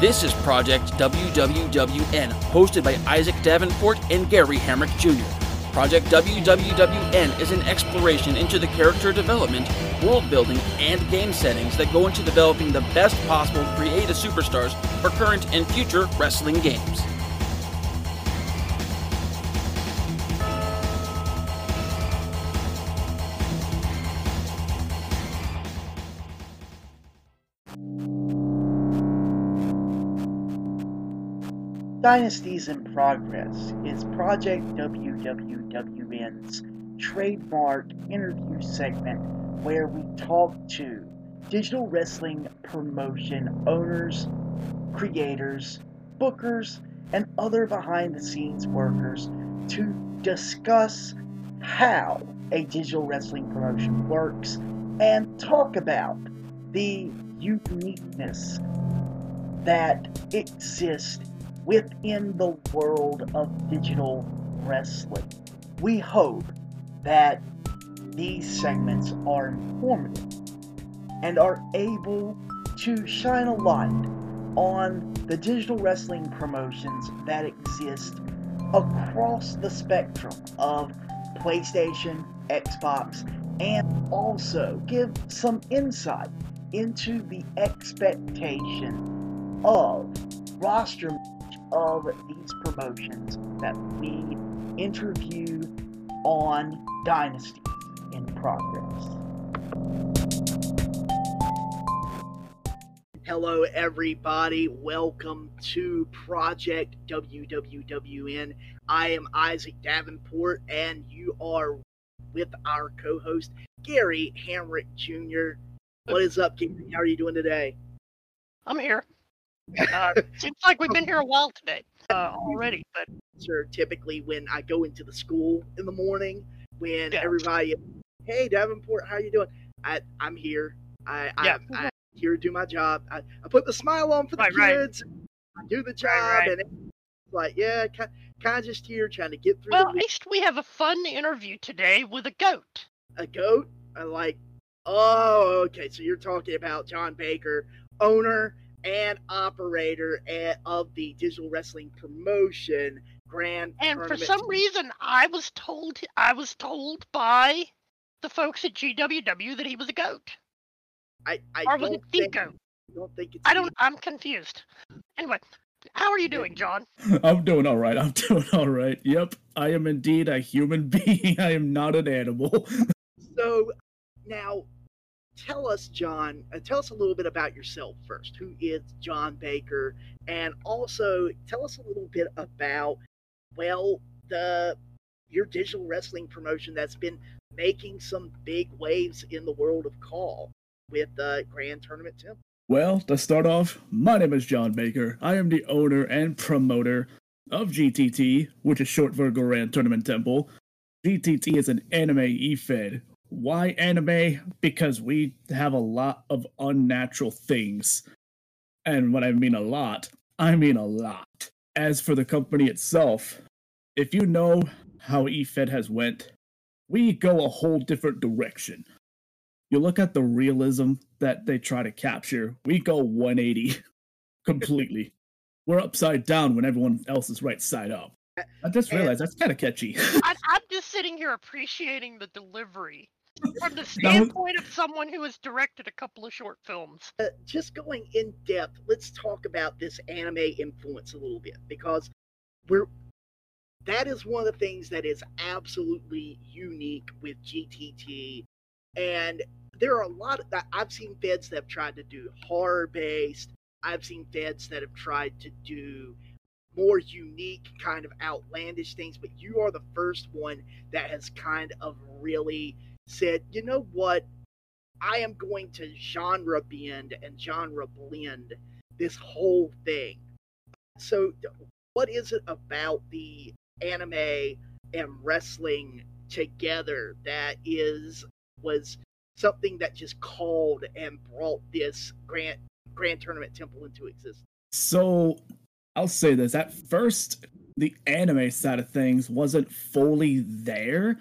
This is Project WWWN, hosted by Isaac Davenport and Gary Hamrick Jr. Project WWWN is an exploration into the character development, world building, and game settings that go into developing the best possible creative superstars for current and future wrestling games. Dynasties in Progress is Project WWWN's trademark interview segment where we talk to digital wrestling promotion owners, creators, bookers, and other behind the scenes workers to discuss how a digital wrestling promotion works and talk about the uniqueness that exists within the world of digital wrestling. We hope that these segments are informative and are able to shine a light on the digital wrestling promotions that exist across the spectrum of PlayStation, Xbox, and also give some insight into the expectation of roster of these promotions that we interview on Dynasties in Progress. Hello, everybody. Welcome to Project WWWN. I am Isaac Davenport, and you are with our co host, Gary Hamrick Jr. What is up, Gary? How are you doing today? I'm here. Uh, seems like we've been here a while today uh, already, but. Typically, when I go into the school in the morning, when yeah. everybody, hey Davenport, how you doing? I I'm here. I yeah. I, am here to do my job. I, I put the smile on for the right, kids. Right. I do the job, right, and it's like yeah, kind, kind of just here trying to get through. Well, at least we have a fun interview today with a goat. A goat? I like. Oh, okay. So you're talking about John Baker, owner and operator of the digital wrestling promotion grand and for some reason i was told i was told by the folks at gww that he was a goat. I, I or was it the think, goat? I don't think it's i don't i'm confused. Anyway how are you doing john? I'm doing all right. I'm doing all right. Yep i am indeed a human being. I am not an animal. So now tell us, John, uh, tell us a little bit about yourself first. Who is John Baker? And also tell us a little bit about, well, the your digital wrestling promotion that's been making some big waves in the world of CAW with the Grand Tournament Temple. Well, to start off, my name is John Baker. I am the owner and promoter of GTT, which is short for Grand Tournament Temple. GTT is an anime e-fed why anime? Because we have a lot of unnatural things. And when I mean a lot, I mean a lot. As for the company itself, if you know how eFed has went, we go a whole different direction. You look at the realism that they try to capture, we go 180 completely. We're upside down when everyone else is right side up. I just realized that's kind of catchy. I, am just sitting here appreciating the delivery from the standpoint of someone who has directed a couple of short films. Uh, just going in depth, let's talk about this anime influence a little bit because we're that is one of the things that is absolutely unique with GTT, and there are a lot of I've seen feds that have tried to do horror based. I've seen feds that have tried to do more unique kind of outlandish things, but you are the first one that has kind of really said, you know what? I am going to genre bend and genre blend this whole thing. So, what is it about the anime and wrestling together that is was something that just called and brought this grand grand tournament temple into existence? So, I'll say this: at first, the anime side of things wasn't fully there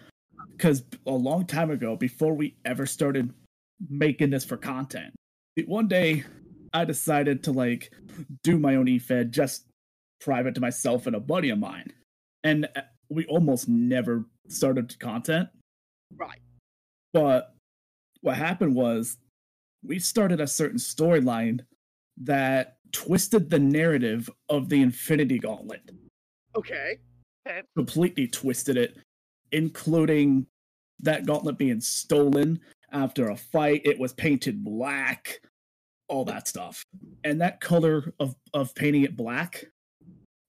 because a long time ago, before we ever started making this for content, one day I decided to like do my own eFed just private to myself and a buddy of mine. And uh, we almost never started content. Right. But what happened was we started a certain storyline that twisted the narrative of the Infinity Gauntlet. Okay. Completely twisted it, including that gauntlet being stolen after a fight. It was painted black, all that stuff. And that color of, of painting it black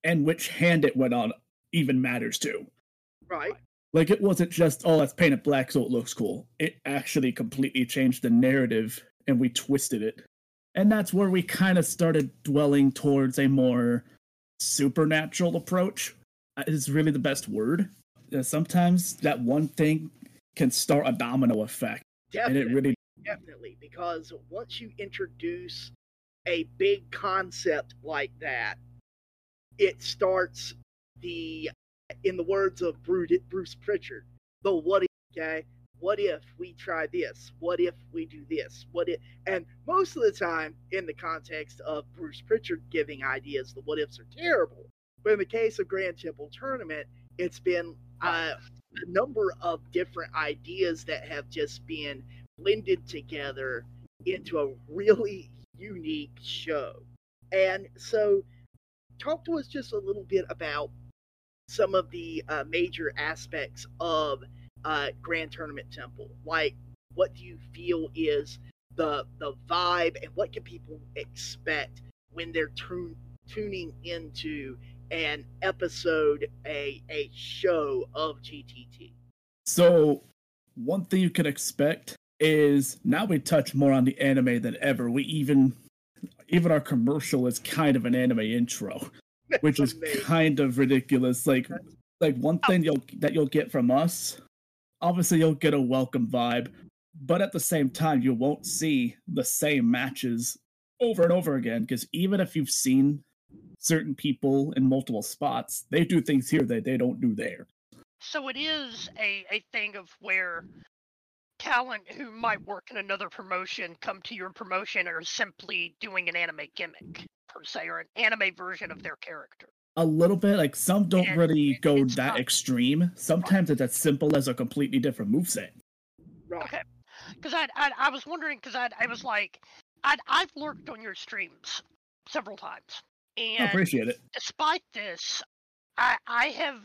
and which hand it went on even matters too. Right. Like it wasn't just, oh, let's paint it black so it looks cool. It actually completely changed the narrative and we twisted it. And that's where we kind of started dwelling towards a more supernatural approach. uh, Is really the best word. Uh, Sometimes that one thing can start a domino effect, and Definitely. it really Definitely. Because once you introduce a big concept like that, it starts the, in the words of Bruce Pritchard, the what if, okay? What if we try this? What if we do this? What if? And most of the time, in the context of Bruce Pritchard giving ideas, the what ifs are terrible. But in the case of Grand Temple Tournament, it's been uh, a number of different ideas that have just been blended together into a really unique show. And so, talk to us just a little bit about some of the uh, major aspects of uh, Grand Tournament Temple. Like, what do you feel is the the vibe, and what can people expect when they're tuning into an episode, a a show of GTT? So, one thing you can expect is now we touch more on the anime than ever. We even even our commercial is kind of an anime intro, which is amazing. kind of ridiculous. Like like one oh. thing you'll that you'll get from us, obviously you'll get a welcome vibe, but at the same time you won't see the same matches over and over again because even if you've seen certain people in multiple spots, they do things here that they don't do there. So it is a, a thing of where talent who might work in another promotion come to your promotion are simply doing an anime gimmick per se or an anime version of their character. a little bit like some don't And really it- go that not- extreme sometimes it's as simple as a completely different moveset Right. Okay. Because I, I I was wondering because I I was like I I've lurked on your streams several times i appreciate it despite this, I I have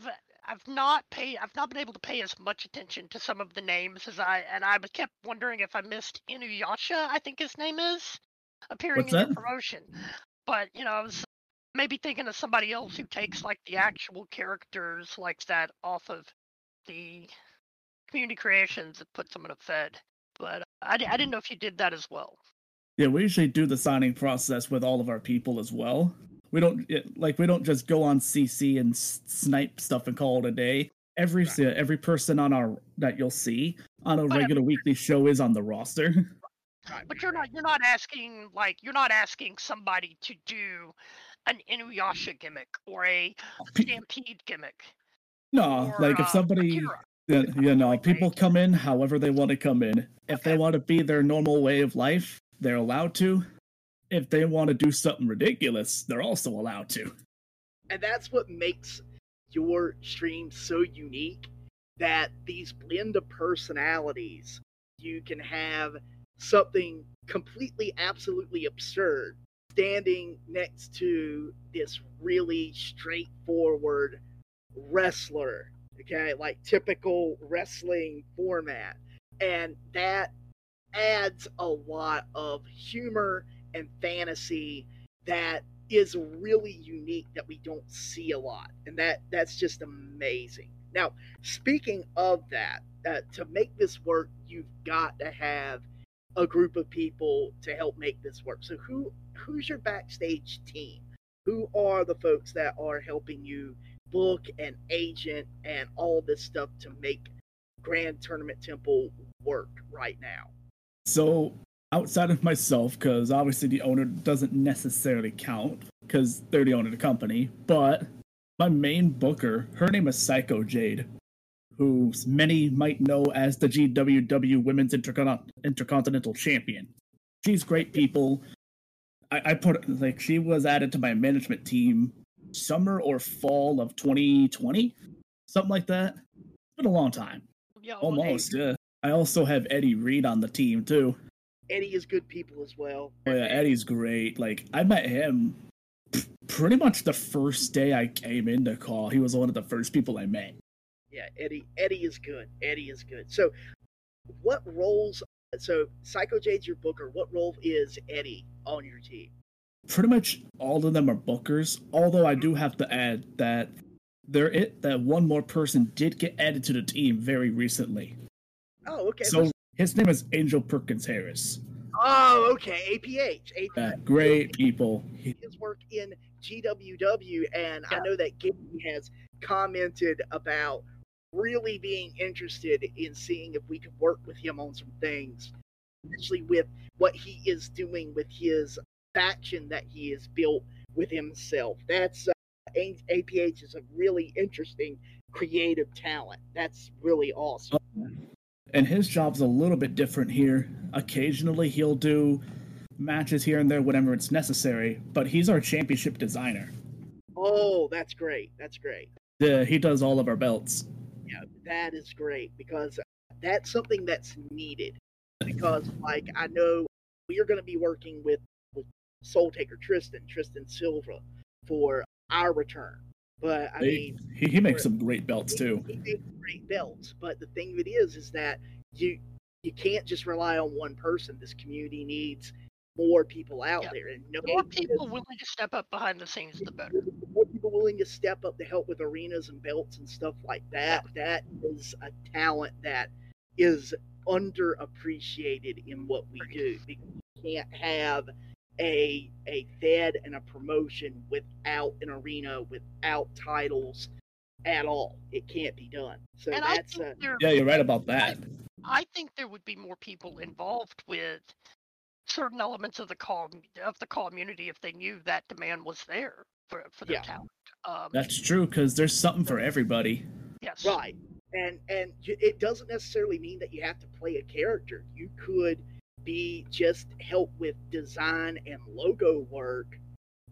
I've not paid I've not been able to pay as much attention to some of the names as I and I was kept wondering if I missed Inuyasha, I think his name is, appearing What's in that? your promotion. But you know, I was maybe thinking of somebody else who takes like the actual characters like that off of the community creations and puts them in a fed. But I, I didn't know if you did that as well. yeah we usually do the signing process with all of our people as well we don't it- like we don't just go on cc and snipe stuff and call it a day every Right. every person on our that you'll see on a But- regular weekly show is on the roster But you're not you're not asking like you're not asking somebody to do an Inuyasha gimmick or a Pe- Stampede gimmick. no or, like if uh, somebody Akira. Yeah, you know, people come in however they want to come in. If they want to be their normal way of life, they're allowed to. If they want to do something ridiculous, they're also allowed to. and that's what makes your stream so unique that these blend of personalities you can have something completely absolutely absurd standing next to this really straightforward wrestler okay like typical wrestling format and that adds a lot of humor and fantasy that is really unique that we don't see a lot and that that's just amazing. Now speaking of that uh, to make this work you've got to have a group of people to help make this work. So who who's your backstage team? Who are the folks that are helping you book and agent and all this stuff to make grand tournament temple work right now? So, outside of myself, because obviously the owner doesn't necessarily count, because they're the owner of the company, but my main booker, her name is Psycho Jade, who many might know as the GWW Women's Intercon- Intercontinental Champion. She's great people. I, I put like she was added to my management team summer or fall of 2020, something like that. It's been a long time. Yeah, Almost, yeah. I also have Eddie Reed on the team too. Eddie is good people as well. Oh yeah, Eddie's great. Like I met him p- pretty much the first day I came into CAW. He was one of the first people I met. Yeah, Eddie. Eddie is good. Eddie is good. So, what roles? So, Psycho Jade's your booker. What role is Eddie on your team? Pretty much all of them are bookers. Although I do mm-hmm. have to add that there it that one more person did get added to the team very recently. Oh, okay. So his name is Angel Perkins Harris. Oh, okay. APH. APH. Yeah, great people. He- His work in GWW, and I know that Gibby has commented about really being interested in seeing if we could work with him on some things, especially with what he is doing with his faction that he has built with himself. That's uh, A- APH is a really interesting creative talent. That's really awesome. And his job's a little bit different here. Occasionally he'll do matches here and there whenever it's necessary, but he's our championship designer. Oh, that's great. That's great. The, he does all of our belts. Yeah, that is great because that's something that's needed. Because, like, I know we are going to be working with with Soul Taker Tristan, Tristan Silva, for our return. But I They- mean, he, he makes some great belts he- too. He makes great belts, but the thing of it is, is that you you can't just rely on one person. This community needs more people out Yeah. there, and no The more people willing to step up behind the scenes, the better. more people willing to step up to help with arenas and belts and stuff like that, that is a talent that is underappreciated in what we do. Because you can't have a a fed and a promotion without an arena, without titles at all. It can't be done. So And that's think uh, there, Yeah, you're right about that. I think there would be more people involved with certain elements of the CAW of the community if they knew that demand was there for for their Yeah. talent. Um, That's true because there's something for everybody. yes, Right. And and it doesn't necessarily mean that you have to play a character. You could be just help with design and logo work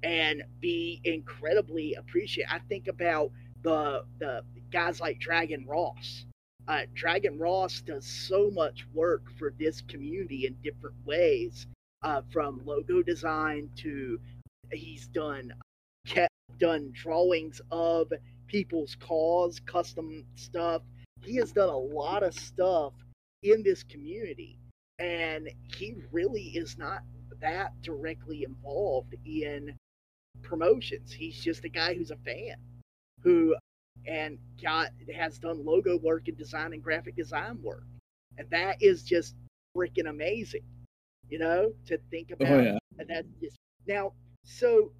and be incredibly appreciated. I think about the the guys like Dragon Ross. Uh, Dragon Ross does so much work for this community in different ways, uh, from logo design to he's done kept done drawings of people's CAWs, custom stuff. He has done a lot of stuff in this community, and he really is not that directly involved in promotions. He's just a guy who's a fan who and got has done logo work and design and graphic design work. And that is just freaking amazing. You know, to think oh, about Oh yeah. and that's just now so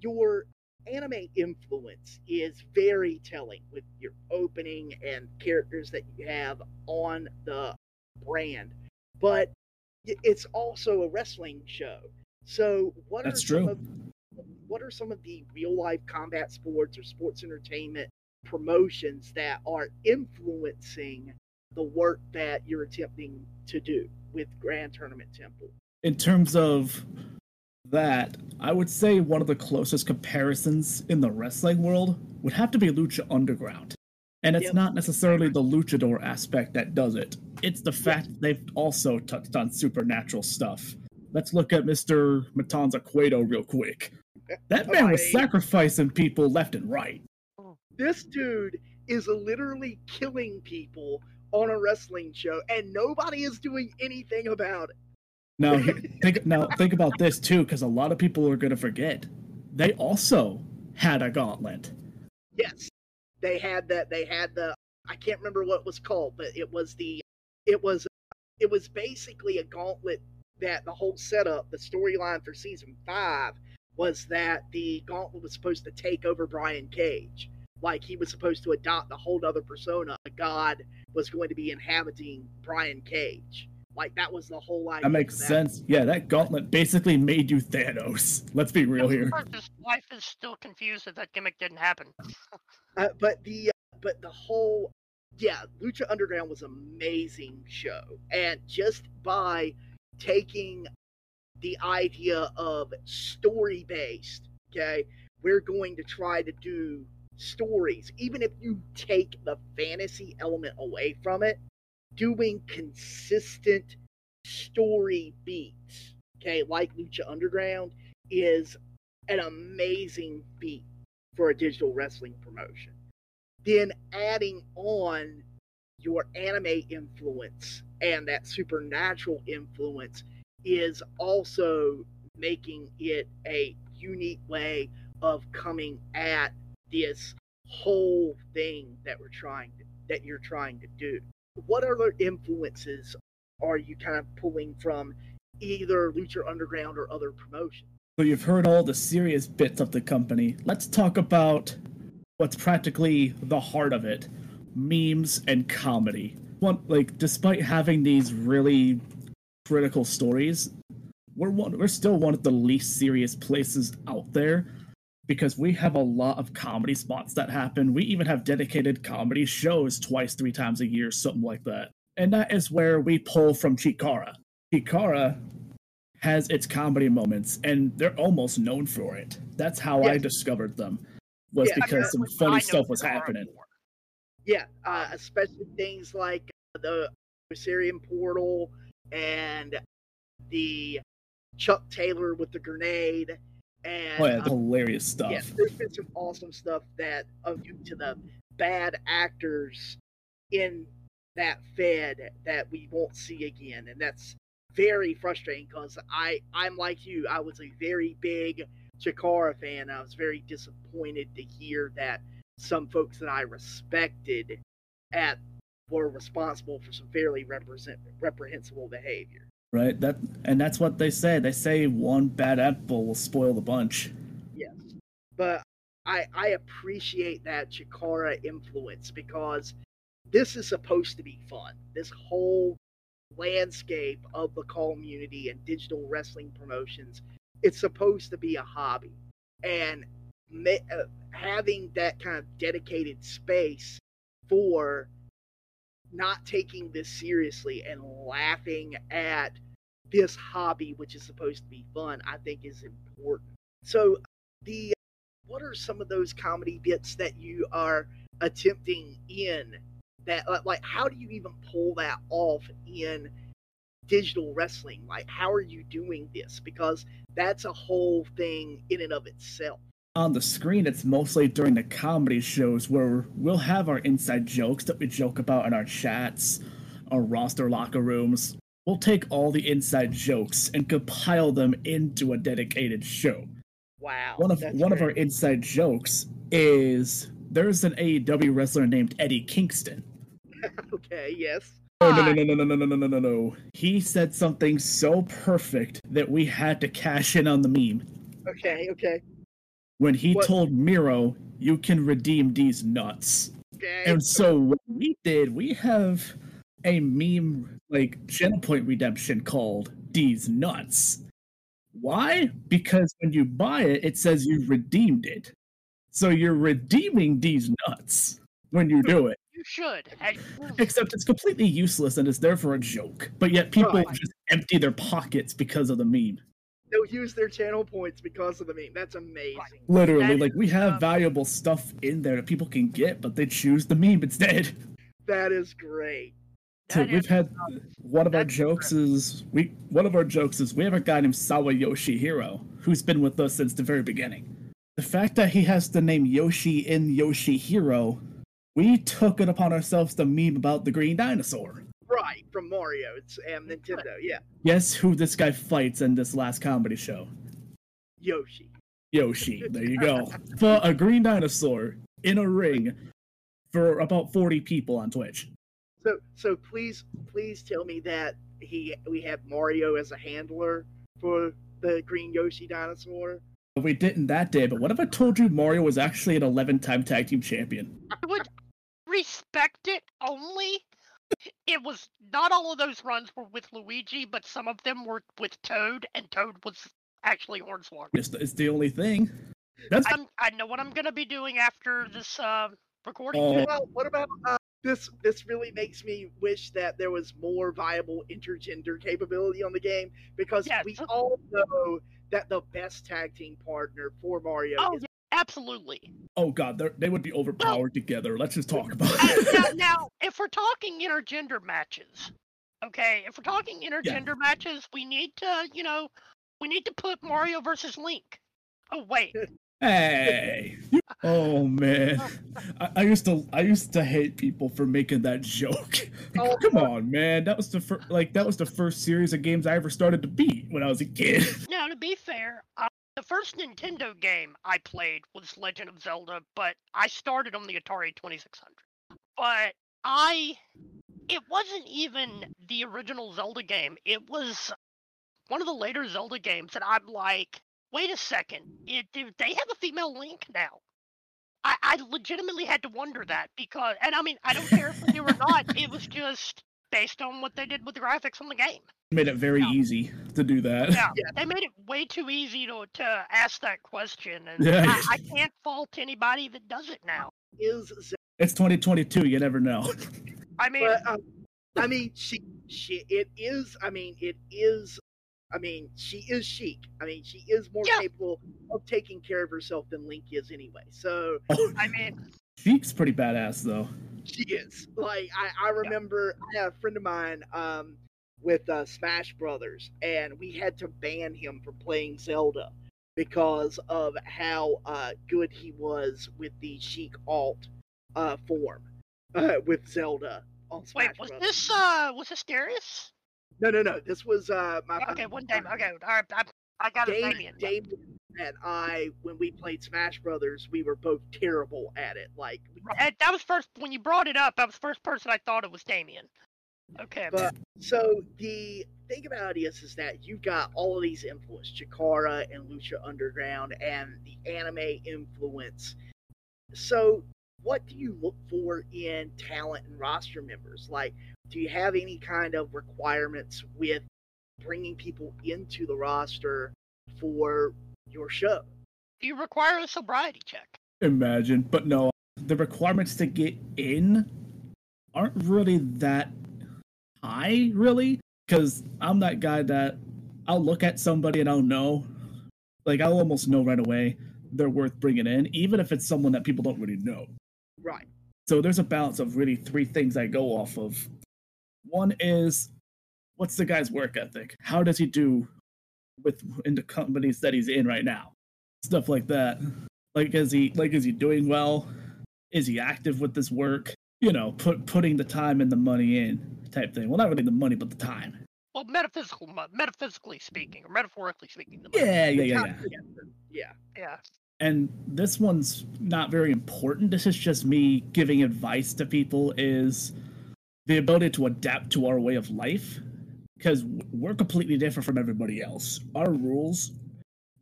your anime influence is very telling with your opening and characters that you have on the brand but it's also a wrestling show so what That's are some true. of what are some of the real life combat sports or sports entertainment promotions that are influencing the work that you're attempting to do with Grand Tournament Temple In terms of that, I would say one of the closest comparisons in the wrestling world would have to be Lucha Underground. And it's Yep. not necessarily the luchador aspect that does it. It's the fact that they've also touched on supernatural stuff. Let's look at Mr. Matanza Cueto real quick. That man was sacrificing people left and right. Oh. this dude is literally killing people on a wrestling show and nobody is doing anything about it Now, think now think about this too, because a lot of people are going to forget. They also had a gauntlet. yes they had that they had the i can't remember what it was called but it was the it was it was basically a gauntlet that the whole setup the storyline for season five was that the gauntlet was supposed to take over brian cage. Like he was supposed to adopt a whole other persona. A god was going to be inhabiting brian cage like that was the whole idea That makes for sense. Yeah, that gauntlet basically made you Thanos. Let's be real here. His wife is still confused that that gimmick didn't happen. Uh, but the uh, but the whole yeah, Lucha Underground was amazing show, and just by taking the idea of story based. Okay, we're going to try to do stories, even if you take the fantasy element away from it, doing consistent story beats. Okay, like Lucha Underground is an amazing beat for a digital wrestling promotion. Then adding on your anime influence and that supernatural influence is also making it a unique way of coming at this whole thing that we're trying to, that you're trying to do. What other influences are you kind of pulling from either Lucha Underground or other promotions? So you've heard all the serious bits of the company. Let's talk about what's practically the heart of it: memes and comedy. One, like, despite having these really critical stories, we're one, we're still one of the least serious places out there because we have a lot of comedy spots that happen. We even have dedicated comedy shows twice, three times a year, something like that. And that is where we pull from Chikara. Chikara has its comedy moments, and they're almost known for it. That's how I discovered them, was Yeah, because yeah, some I funny stuff was happening. more. Yeah, uh, especially things like the Syrian portal and the Chuck Taylor with the grenade. And Oh yeah, the hilarious stuff. yeah, there's been some awesome stuff that of due to the bad actors in that Fed that we won't see again, and that's very frustrating because I I'm like you, I was a very big Chikara fan. I was very disappointed to hear that some folks that I respected at were responsible for some fairly represent reprehensible behavior. Right? That and that's what they say. They say one bad apple will spoil the bunch. Yes, but I I appreciate that Chikara influence because this is supposed to be fun. This whole landscape of the community and digital wrestling promotions, it's supposed to be a hobby, and ma- uh, having that kind of dedicated space for not taking this seriously and laughing at this hobby, which is supposed to be fun, I think is important. So, the what are some of those comedy bits that you are attempting in that like, how do you even pull that off in digital wrestling like how are you doing this because that's a whole thing in and of itself On the screen, it's mostly during the comedy shows where we'll have our inside jokes that we joke about in our chats, our roster locker rooms. We'll take all the inside jokes and compile them into a dedicated show. wow One of one of our inside jokes is there's an AEW wrestler named Eddie Kingston. okay yes Oh no no no no no no no no no no! He said something so perfect that we had to cash in on the meme okay okay when he What- told Miro, "You can redeem these nuts." okay And so what we did, we have a meme like channel point redemption called "These Nuts." Why? Because when you buy it, it says you redeemed it. So you're redeeming these nuts when you do it. You should. And Except it's completely useless and it's there for a joke. But yet people Right. just empty their pockets because of the meme. they'll use their channel points because of the meme that's amazing Literally, That like we have valuable stuff in there that people can get, but they choose the meme instead. that is great That we've had um, one of our jokes is we one of our jokes is we have a guy named Sawa Yoshihiro who's been with us since the very beginning. The fact that he has the name Yoshi in Yoshihiro, we took it upon ourselves to meme about the green dinosaur. right from mario it's and nintendo yeah Guess who this guy fights in this last comedy show? yoshi Yoshi. There you go. Fought a green dinosaur in a ring for about 40 people on Twitch. So so please please tell me that he we have Mario as a handler for the green Yoshi dinosaur. We didn't that day, but what if I told you Mario was actually an 11 time tag team champion? I would respect it only. It was not all of those runs were with Luigi, but some of them were with Toad, and Toad was actually Hornswoggle. It's, it's the only thing. That's I'm, I know what I'm gonna be doing after this uh, recording. Oh. What about what about uh, this this really makes me wish that there was more viable intergender capability on the game because Yes. we all know that the best tag team partner for Mario Oh, is yeah, absolutely. Oh god, they're- would be overpowered together. Let's just talk about it. now, now, if we're talking intergender matches, okay, if we're talking intergender matches, we need to, you know, we need to put Mario versus Link. Oh wait, Hey. Oh man. I, I used to I used to hate people for making that joke. Oh. Come on, man. That was the first like that was the first series of games I ever started to beat when I was a kid. now to be fair, uh, the first Nintendo game I played was Legend of Zelda, but I started on the Atari 2600. But I, it wasn't even the original Zelda game. It was one of the later Zelda games that I'm like, wait a second, it, do they have a female Link now? I, I legitimately had to wonder that because, and I mean, I don't care if they do or not. It was just based on what they did with the graphics on the game. Made it very Yeah. easy to do that. Yeah, Yeah. they made it way too easy to to ask that question, and Yeah. I, I can't fault anybody that does it now. is It's 2022, you never know. I mean, But um, I mean, she she it is. I mean, it is. I mean, she is Sheik. I mean, she is more Yeah. capable of taking care of herself than Link is anyway. So I mean, Sheik's pretty badass though. She is. Like I, I remember I had a friend of mine um with uh, Smash Brothers and we had to ban him from playing Zelda because of how uh good he was with the Sheik alt uh form uh with Zelda on Smash wait, was Brothers. this uh was this Darius? No, no, no. This was uh my Okay, one day. Okay, all right, I, I got. Dave, Damien. Dave and I, when we played Smash Brothers, we were both terrible at it. Like, And that was first when you brought it up. That was the first person I thought it was Damien. Okay, But so the thing about it is, is that you've got all of these influence, Chikara and Lucha Underground, and the anime influence. So, what do you look for in talent and roster members? Like, do you have any kind of requirements with bringing people into the roster for your show? do you require a sobriety check? Imagine, but no, the requirements to get in aren't really that high, really. Because I'm that guy that I'll look at somebody and I'll know, like I'll almost know right away they're worth bringing in, even if it's someone that people don't really know. Right. So there's a balance of really three things I go off of. One is what's the guy's work ethic? How does he do with in the companies that he's in right now? Stuff like that. Like is he like is he doing well? Is he active with this work? You know, put putting the time and the money in type thing. Well, not really the money, but the time. Well, metaphysical, metaphysically speaking, or metaphorically speaking. the money. Yeah, yeah, yeah, yeah. Yeah. Yeah. And this one's not very important this is just me giving advice to people is the ability to adapt to our way of life because we're completely different from everybody else our rules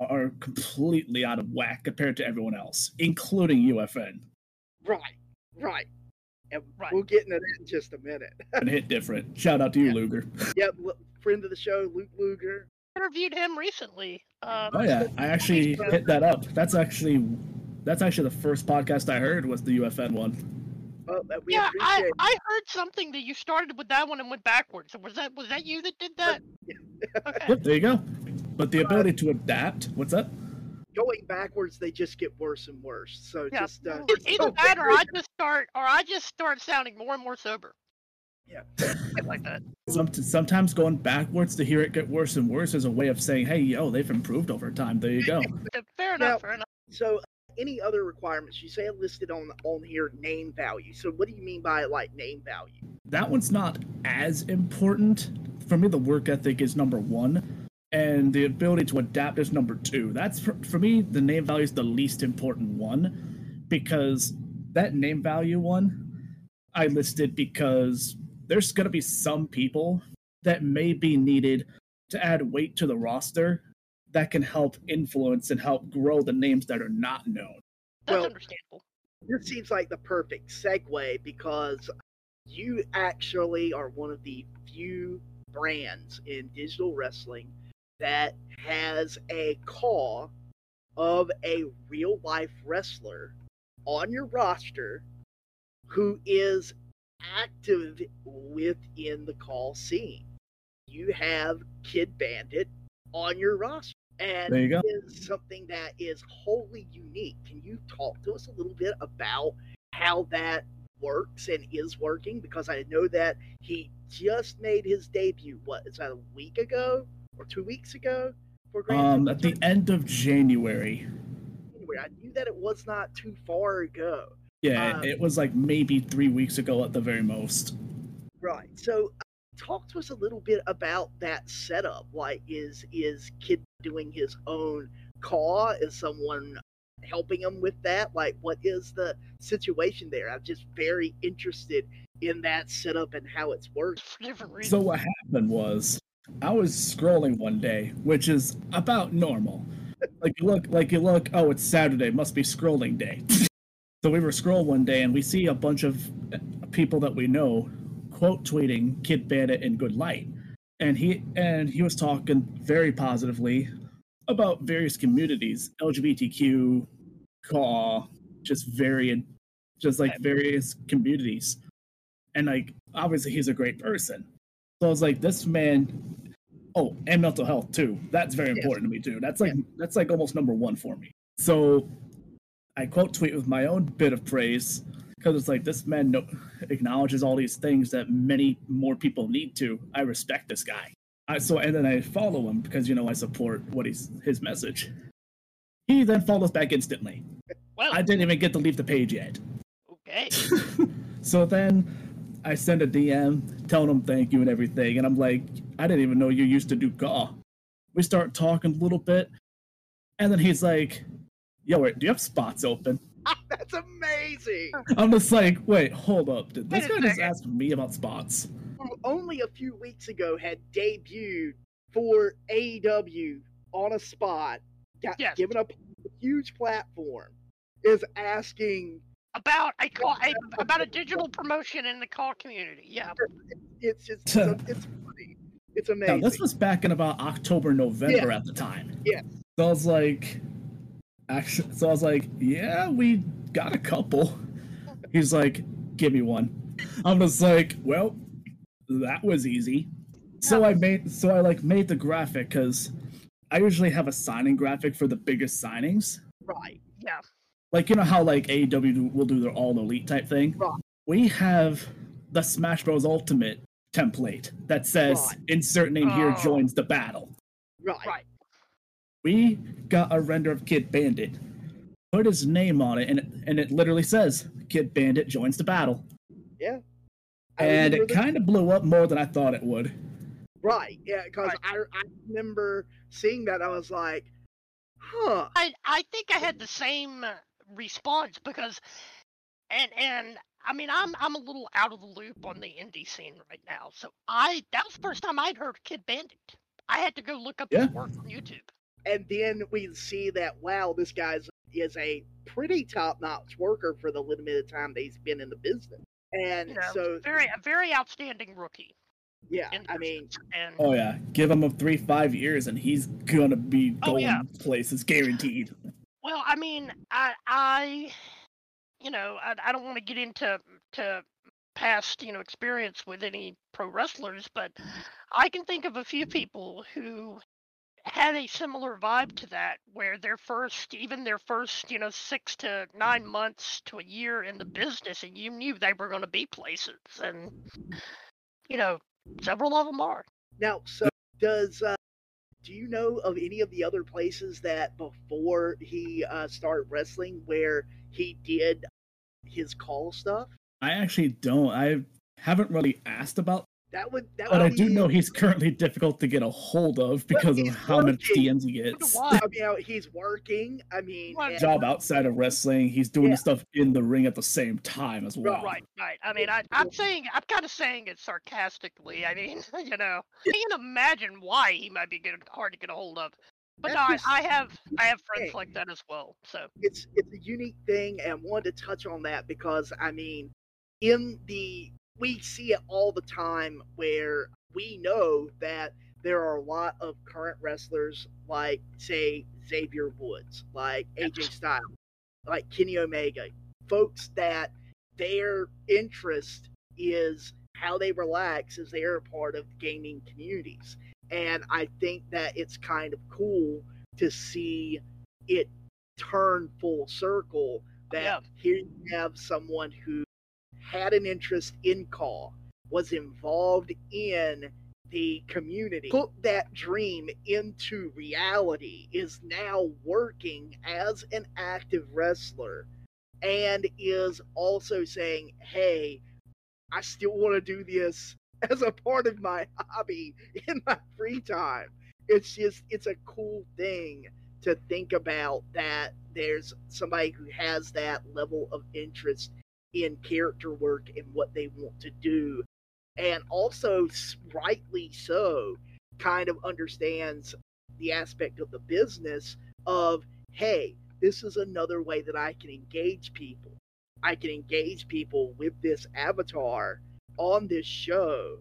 are completely out of whack compared to everyone else including ufn Right. Right. And Right. we'll get into that in just a minute. and hit different shout out to you Yeah. luger Yep, friend of the show, Luke Luger. Interviewed him recently. Um, oh yeah i actually hit that up that's actually that's actually the first podcast i heard was the ufn one. uh, we yeah, I, appreciate I heard something that you started with that one and went backwards. Was that was that you that did that? Okay. yep there you go but the ability to adapt what's that going backwards. They just get worse and worse. So Yeah. just uh, It's Either that, or I just start, or I just start sounding more and more sober. Yeah. Shit like that. Sometimes going backwards to hear it get worse and worse is a way of saying, "Hey, yo, they've improved over time." There you go. Uh, Fair Now- enough. Fair enough. So, any other requirements? You say listed on on here name value. So, what do you mean by like name value? that one's not as important for me. The work ethic is number one, and the ability to adapt is number two. That's for, for me. The name value is the least important one because that name value one I listed because there's gonna be some people that may be needed to add weight to the roster that can help influence and help grow the names that are not known. That's well- understandable. This seems like the perfect segue because you actually are one of the few brands in digital wrestling that has a CAW of a real life wrestler on your roster who is active within the call scene. You have Kid Bandit on your roster. And There you go. is something that is wholly unique. Can you talk to us a little bit about how that works and is working? Because I know that he just made his debut, what, is that a week ago or two weeks ago? For Um, at the end of January. Anyway, I knew that it was not too far ago. Yeah, Um, it was like maybe three weeks ago at the very most. Right. So uh, talk to us a little bit about that setup. Like is is Kid doing his own CAW? Is someone helping him with that? Like what is the situation there? I'm just very interested in that setup and how it's working. for different reasons. So what happened was I was scrolling one day, which is about normal. Like you look like you look, oh it's Saturday, must be scrolling day. so we were scroll one day and we see a bunch of people that we know quote tweeting Kid Bandit in good light. And he and he was talking very positively about various communities, LGBTQ, CAW, just varied just like various communities. And like obviously he's a great person. So I was like, this man. Oh, and mental health too. That's very important to me too. That's like that's like almost number one for me. So I quote tweet with my own bit of praise because it's like this man no, acknowledges all these things that many more people need to. I respect this guy. I, so and then I follow him because you know I support what he's his message. He then follows back instantly. well, I didn't even get to leave the page yet. okay. So then I send a DM telling him thank you and everything, and I'm like, I didn't even know you used to do CAW. We start talking a little bit, and then he's like, Yo, wait, do you have spots open? That's amazing. I'm just like, wait, hold up. Did this guy just second. ask me about spots? Only a few weeks ago had debuted for AEW on a spot, got Yes. given up a huge platform, is asking About a CAW, a, about a digital promotion in the CAW community. Yeah. it's just it's, a- it's funny. It's Now, amazing. this was back in about October, November at the time. Yeah. So I was like, actually, so I was like, yeah, we got a couple. He's like, give me one. I'm just like, well, that was easy. So I made, so I like made the graphic because I usually have a signing graphic for the biggest signings. right. Yeah. Like you know how like AEW will do their all elite type thing. Right. We have the Smash Bros. Ultimate template that says Right. insert name here Oh. joins the battle. Right. Right. We got a render of Kid Bandit, put his name on it, and it, and it literally says Kid Bandit joins the battle, I and it the- kind of blew up more than I thought it would. Right. Yeah, because Right. I, I remember seeing that. I was like, huh. I I think I had the same uh, response because, and and I mean I'm I'm a little out of the loop on the indie scene right now, so I that was the first time I'd heard Kid Bandit. I had to go look up Yeah. his work on YouTube. And then we see that, wow, this guy's is a pretty top notch worker for the limited time that he's been in the business. And You know, so, very a very outstanding rookie. yeah, I mean, and Oh yeah, give him a three five years, and he's gonna be Oh, going yeah. places guaranteed. Well, I mean, I, I, you know, I, I don't want to get into to past, you know, experience with any pro wrestlers, but I can think of a few people who had a similar vibe to that, where their first, even their first, you know, six to nine months to a year in the business, and you knew they were going to be places, and you know, several of them are. now, so does, uh, do you know of any of the other places that before he uh, started wrestling where he did his CAW stuff? I actually don't. I haven't really asked about, That would, that but would I do be- know he's currently difficult to get a hold of because of he's how much working. DMs he gets. Why? I mean, you know, he's working. I mean, and- Job outside of wrestling, he's doing Yeah. stuff in the ring at the same time as well. Right, right. I mean, I, I'm saying, I'm kind of saying it sarcastically. I mean, you know, I can imagine why he might be getting hard to get a hold of. But no, I, just I have, I have friends thing. like that as well. So it's it's a unique thing and wanted to touch on that because I mean in the we see it all the time where we know that there are a lot of current wrestlers like say Xavier Woods, like AJ Styles, like Kenny Omega, folks that their interest is how they relax as they're a part of gaming communities. And I think that it's kind of cool to see it turn full circle that Yeah. here you have someone who had an interest in CAW, was involved in the community, put that dream into reality, is now working as an active wrestler, and is also saying, hey, I still want to do this as a part of my hobby in my free time. It's just, it's a cool thing to think about that there's somebody who has that level of interest in character work and what they want to do. And also, rightly so, kind of understands the aspect of the business of, hey, this is another way that I can engage people. I can engage people with this avatar on this show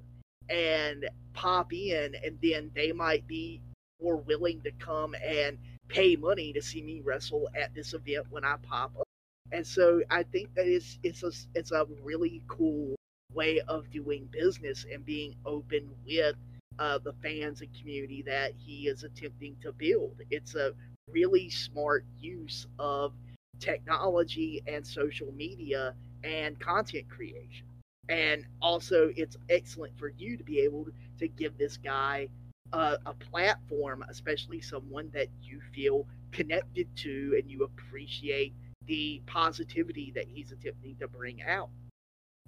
and pop in, and then they might be more willing to come and pay money to see me wrestle at this event when I pop up. And so I think that it's it's a it's a really cool way of doing business and being open with uh, the fans and community that he is attempting to build. It's a really smart use of technology and social media and content creation. And also, it's excellent for you to be able to give this guy a, a platform, especially someone that you feel connected to and you appreciate the positivity that he's attempting to bring out.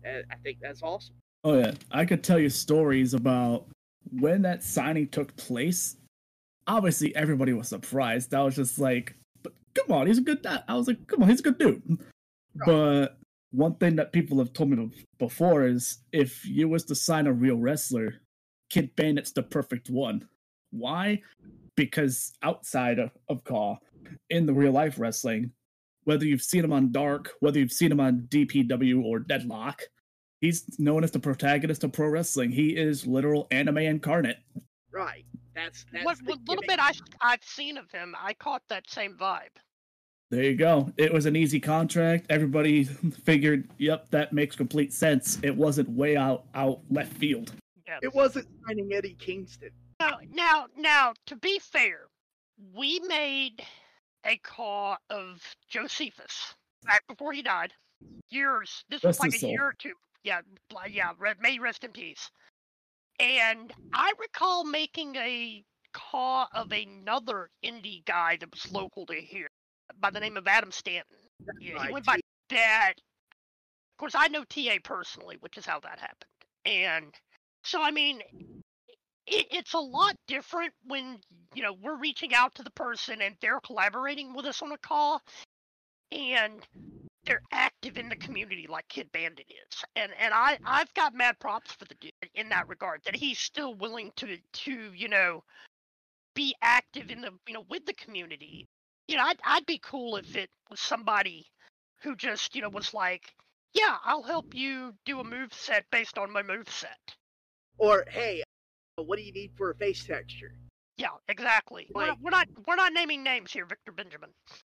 And I think that's awesome. Oh yeah, I could tell you stories about when that signing took place. Obviously, everybody was surprised. I was just like, "But come on, he's a good." guy." I was like, "Come on, he's a good dude." But one thing that people have told me before is if you was to sign a real wrestler, Kid Bandit's the perfect one. Why? Because outside of, of CAW, in the real life wrestling, whether you've seen him on Dark, whether you've seen him on DPW or Deadlock, he's known as the protagonist of pro wrestling. He is literal anime incarnate. Right. That's that's What, the what little gimmick. bit I, I've seen of him, I caught that same vibe. There you go. It was an easy contract. Everybody figured, yep, that makes complete sense. It wasn't way out out left field. Yeah. It wasn't signing Eddie Kingston. Now, now, now, to be fair, we made a CAW of Josephus back before he died. Years. This was Rest like a soul. year or two. Yeah, yeah. May rest in peace. And I recall making a CAW of another indie guy that was local to here by the name of Adam Stanton. Yeah, he went by that. Of course, I know TA personally, which is how that happened. And so, I mean, it, it's a lot different when you know we're reaching out to the person and they're collaborating with us on a call, and they're active in the community like Kid Bandit is. And and I I've got mad props for the dude in that regard that he's still willing to to you know be active in the you know with the community. You know, I'd I'd be cool if it was somebody who just you know was like, yeah, I'll help you do a move set based on my move set. Or hey, what do you need for a face texture? Yeah, exactly. We're, not, we're not we're not naming names here, Victor Benjamin.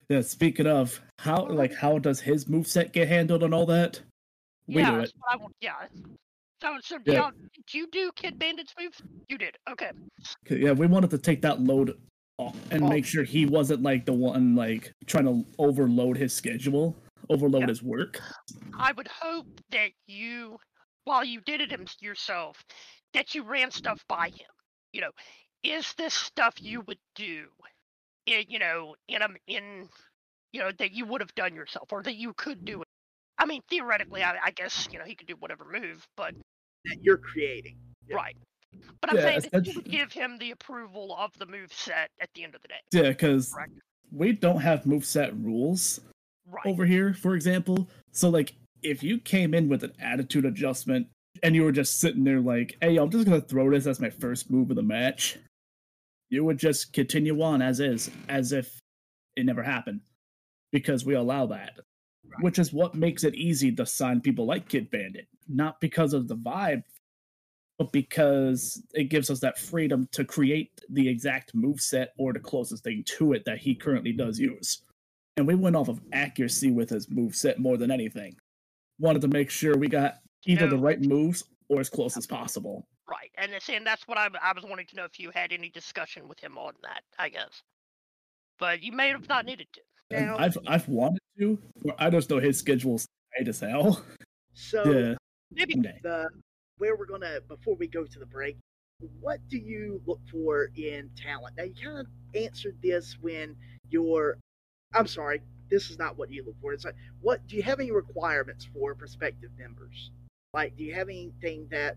Yeah, speaking of how like how does his moveset get handled and all that? We yeah, do that's it. what I want. Yeah. So so Yeah. yeah. did you do Kid Bandit's moves? You did. Okay. Yeah, we wanted to take that load off and Oh. make sure he wasn't like the one like trying to overload his schedule, overload Yeah. his work. I would hope that you, while you did it yourself, that you ran stuff by him. You know, is this stuff you would do? i- you know, in a in, you know, that you would have done yourself, or that you could do it. I mean, theoretically, I, I guess you know he could do whatever move, but That you're creating. Yeah. right. But I'm Yeah, saying that you would give him the approval of the move set at the end of the day. Yeah, because we don't have move set rules Right. over here, for example. So like if you came in with an attitude adjustment and you were just sitting there like, hey, I'm just gonna throw this as my first move of the match, you would just continue on as is, as if it never happened. Because we allow that. Right. Which is what makes it easy to sign people like Kid Bandit. Not because of the vibe, but because it gives us that freedom to create the exact move set or the closest thing to it that he currently does use. And we went off of accuracy with his move set more than anything. Wanted to make sure we got Either the right moves or as close as possible. Right, and and that's what I, I was wanting to know if you had any discussion with him on that. I guess, but you may have not mm-hmm. needed to. And Now- I've I've wanted to. but I just know his schedule's tight as hell. So Yeah, Maybe someday. the where we're gonna before we go to the break, what do you look for in talent? Now you kind of answered this when you're. I'm sorry, this is not what you look for. It's like what do you have any requirements for prospective members? Like, do you have anything that?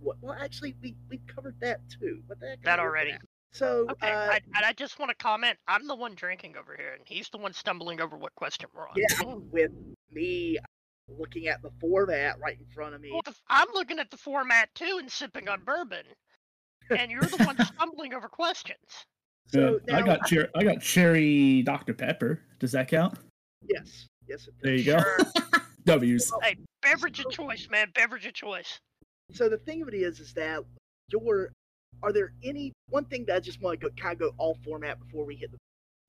What, well, actually, we we covered that too. What the heck? That already. at? So, Okay, uh, I, and I just want to comment. I'm the one drinking over here, and he's the one stumbling over what question we're on. yeah, with me looking at the format right in front of me. Well, I'm looking at the format too and sipping on bourbon, and you're the one stumbling over questions. So Yeah, I got cher- I got cherry Dr Pepper. Does that count? yes, yes. It There does. you go. Sure. W's. Hey, beverage of choice, man. Beverage of choice. So the thing of it is, is that your are there any one thing that I just want to go kind of go all format before we hit the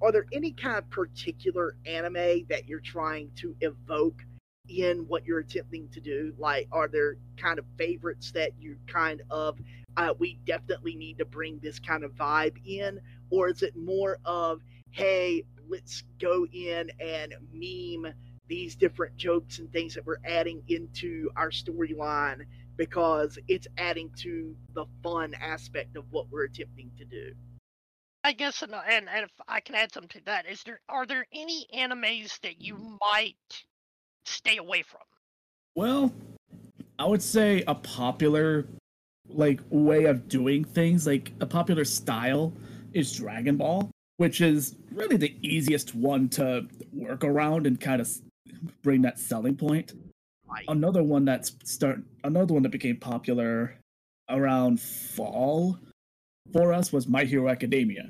are there any kind of particular anime that you're trying to evoke in what you're attempting to do? Like, are there kind of favorites that you kind of uh, we definitely need to bring this kind of vibe in, or is it more of hey, let's go in and meme these different jokes and things that we're adding into our storyline because it's adding to the fun aspect of what we're attempting to do. I guess, and, and and if I can add something to that, is there are there any animes that you might stay away from? Well, I would say a popular like way of doing things, like a popular style is Dragon Ball, which is really the easiest one to work around and kind of bring that selling point. Right. Another one that's start another one that became popular around fall for us was My Hero Academia.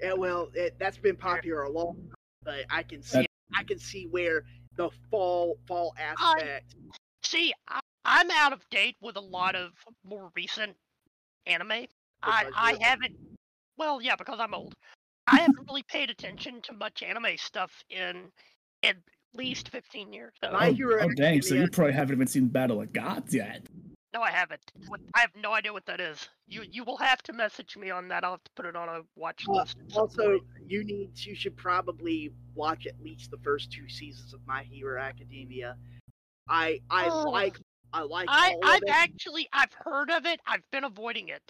Yeah, well, it, that's been popular a long time, but I can see That- I can see where the fall fall aspect. See, I, I'm out of date with a lot of more recent anime. I Because I you're old. haven't. Well, yeah, because I'm old. I haven't really paid attention to much anime stuff in at least 15 years. So, My oh, Hero oh dang, so you probably haven't even seen Battle of Gods yet. no, I haven't. I have no idea what that is. You you will have to message me on that. I'll have to put it on a watch Uh, list. Also, point. you need you should probably watch at least the first two seasons of My Hero Academia. I I Oh. like I like I all I've of it. actually I've heard of it. I've been avoiding it.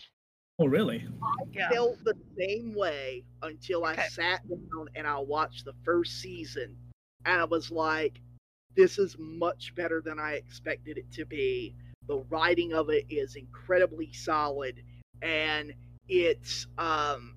Oh really? Yeah. felt the same way until I sat down and I watched the first season, and I was like, "This is much better than I expected it to be." The writing of it is incredibly solid, and it's um,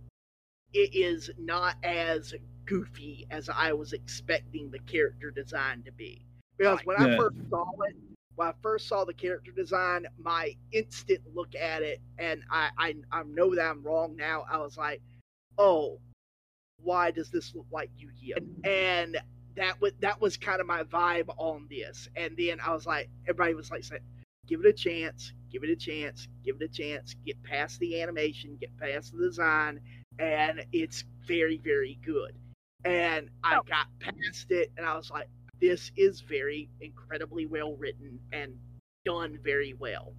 it is not as goofy as I was expecting the character design to be. Because when I first saw it, when I first saw the character design, my instant look at it, and I, I, I know that I'm wrong now. I was like, oh, why does this look like Yu-Gi-Oh? And that was that was kind of my vibe on this. And then I was like, everybody was like saying, give it a chance, give it a chance, give it a chance, get past the animation, get past the design, and it's very, very good. And I Oh. got past it, and I was like, this is very incredibly well written and done very well.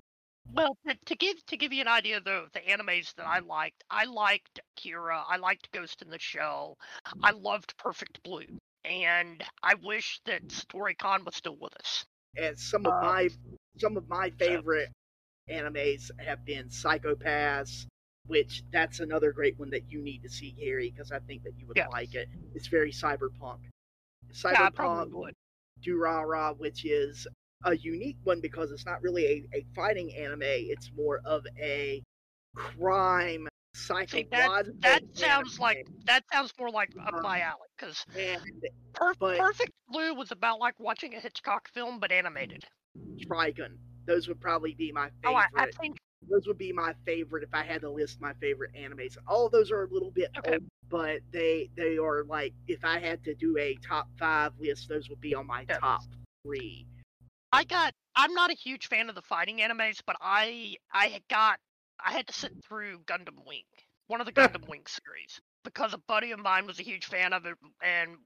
Well, to, give to give you an idea though, of the animes that I liked, I liked Akira, I liked Ghost in the Shell, I loved Perfect Blue, and I wish that Satoshi Kon was still with us. And some of Um, my some of my favorite animes have been Psycho-Pass, which that's another great one that you need to see, Gary, because I think that you would Yeah. like it. It's very cyberpunk. Yeah, I probably Cyberpunk would. Durarara, which is a unique one because it's not really a, a fighting anime. It's more of a crime See, that that sounds like that sounds more like up Uh, my alley because but- Perfect Blue was about like watching a Hitchcock film but animated. Trigun. Those would probably be my Oh, favorite. I, I think those would be my favorite if I had to list my favorite animes. All of those are a little bit Okay. old, but they they are like if I had to do a top five list, those would be on my Yeah. top three. I got. I'm not a huge fan of the fighting animes, but I I got I had to sit through Gundam Wing, one of the Gundam Wing series, because a buddy of mine was a huge fan of it, and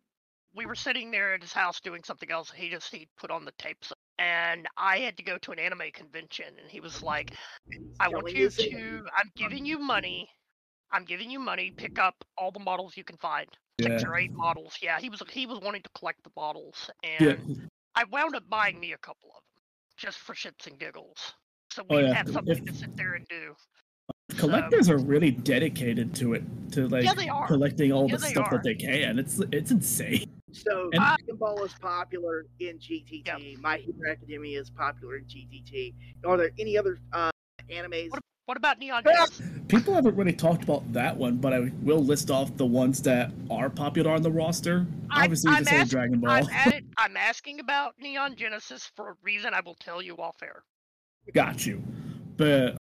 we were sitting there at his house doing something else. And he just he put on the tapes, and I had to go to an anime convention, and he was like, "I want you to. I'm giving you money. I'm giving you money. Pick up all the models you can find. Six Yeah. or eight models. Yeah, he was he was wanting to collect the models, and Yeah. I wound up buying me a couple of them just for shits and giggles. So Oh, we yeah. have something If- to sit there and do. Collectors are really dedicated to it, to like Yeah, collecting all Yeah, the stuff are. that they can. It's it's insane. So And- Dragon Ball is popular in GTT. My Hero Academia is popular in GTT. Are there any other uh, animes? What, what about Neon Ah! Genesis? People haven't really talked about that one, but I will list off the ones that are popular on the roster. I'm- Obviously, you I'm can say ask- Dragon Ball. I'm at it. I'm asking about Neon Genesis for a reason I will tell you off air. Got you. But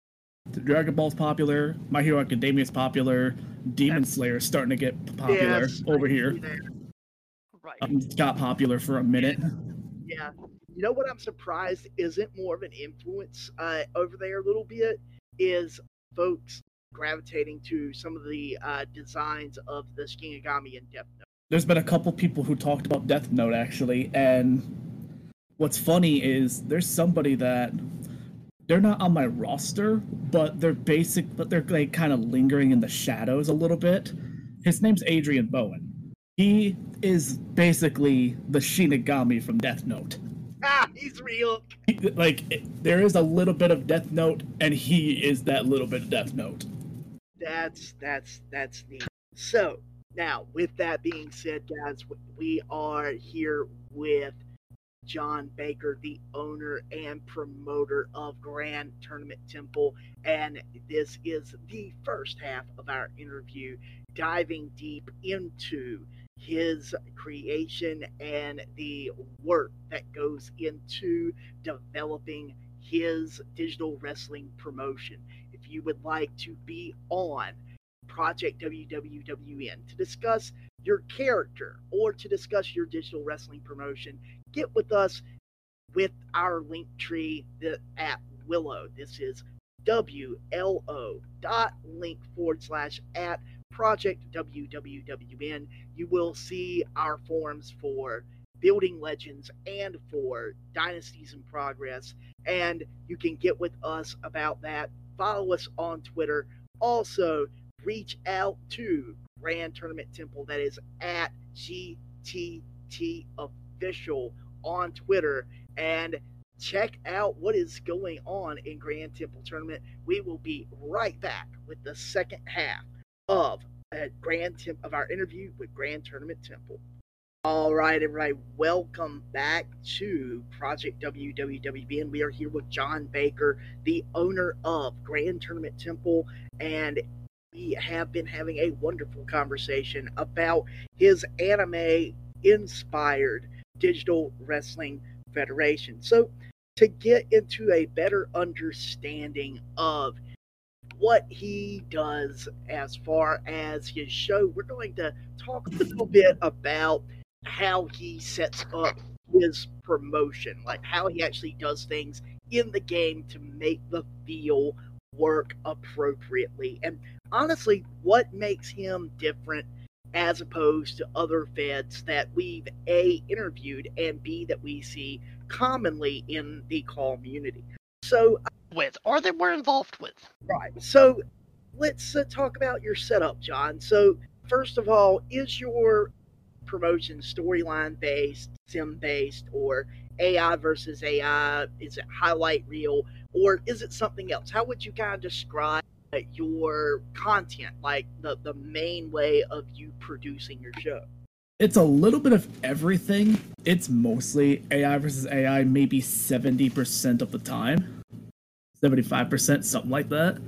the Dragon Ball's popular. My Hero Academia is popular. Demon Slayer is starting to get popular Yes, over here. Right. Um, got popular for a minute. Yeah. You know what I'm surprised isn't more of an influence uh, over there a little bit is folks gravitating to some of the uh, designs of the Shinigami and Death Note. There's been a couple people who talked about Death Note actually, and what's funny is there's somebody that they're not on my roster, but they're basic, but they're like kind of lingering in the shadows a little bit. His name's Adrian Bowen. He is basically the Shinigami from Death Note. Ah, he's real. He- like it- there is a little bit of Death Note, and he is that little bit of Death Note. That's that's that's neat. So now, with that being said, guys, we are here with John Baker, the owner and promoter of Grand Tournament Temple, and this is the first half of our interview, diving deep into his creation and the work that goes into developing his digital wrestling promotion. If you would like to be on Project WWWN to discuss your character or to discuss your digital wrestling promotion, get with us with our link tree at Willow. This is WLO dot link forward slash at Project WWWN. You will see our forums for building legends and for dynasties in progress and you can get with us about that. Follow us on Twitter. Also, reach out to Grand Tournament Temple, that is at GTT Official on Twitter, and check out what is going on in Grand Temple Tournament. We will be right back with the second half of a Grand Temp of our interview with Grand Tournament Temple. All right, everybody, welcome back to Project WWWN. We are here with John Baker, the owner of Grand Tournament Temple, and we have been having a wonderful conversation about his anime inspired digital wrestling federation. So, to get into a better understanding of what he does as far as his show, we're going to talk a little bit about how he sets up his promotion, like how he actually does things in the game to make the feel work appropriately. And honestly, what makes him different as opposed to other feds that we've A interviewed and B that we see commonly in the community. So With or that we're involved with. Right. So let's uh, talk about your setup, John. So, first of all, is your promotion storyline based, sim based, or AI versus AI? Is it highlight reel, or is it something else? How would you kind of describe uh, your content, like the, the main way of you producing your show? It's a little bit of everything. It's mostly AI versus AI, maybe 70% of the time. 75%, something like that.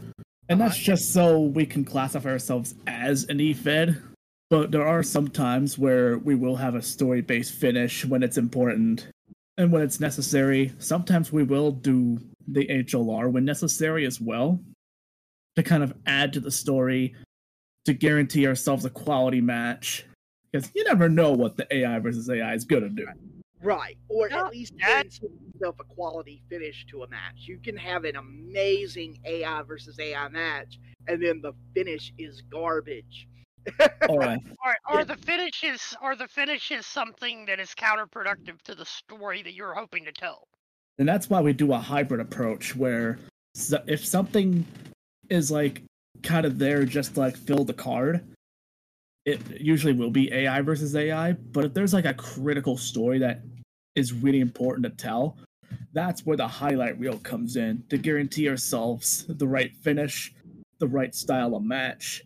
And that's Uh-huh. just so we can classify ourselves as an EFED. But there are some times where we will have a story based finish when it's important and when it's necessary. Sometimes we will do the HLR when necessary as well to kind of add to the story to guarantee ourselves a quality match because you never know what the AI versus AI is gonna do. Right. Or No, at least that- guarantee yourself a quality finish to a match. You can have an amazing AI versus AI match, and then the finish is garbage. All right, Or, or Yeah. the finish is or the finish is something that is counterproductive to the story that you're hoping to tell. And that's why we do a hybrid approach where if something is like kind of there just to like fill the card, it usually will be AI versus AI. But if there's like a critical story that is really important to tell, that's where the highlight reel comes in to guarantee ourselves the right finish, the right style of match.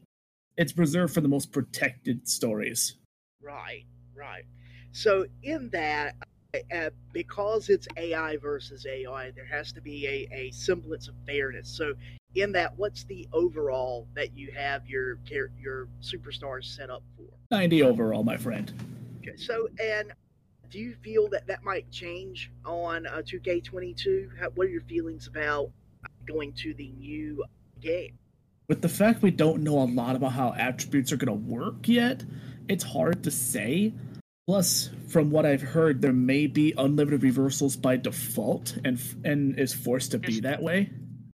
It's reserved for the most protected stories. Right, right. So in that, uh, because it's AI versus AI, there has to be a, a semblance of fairness. So in that, what's the overall that you have your your superstars set up for? Ninety overall, my friend. Okay, so and do you feel that that might change on uh, 2K22? What are your feelings about going to the new game? With the fact we don't know a lot about how attributes are going to work yet, it's hard to say. Plus, from what I've heard, there may be unlimited reversals by default, and and is forced to be that way.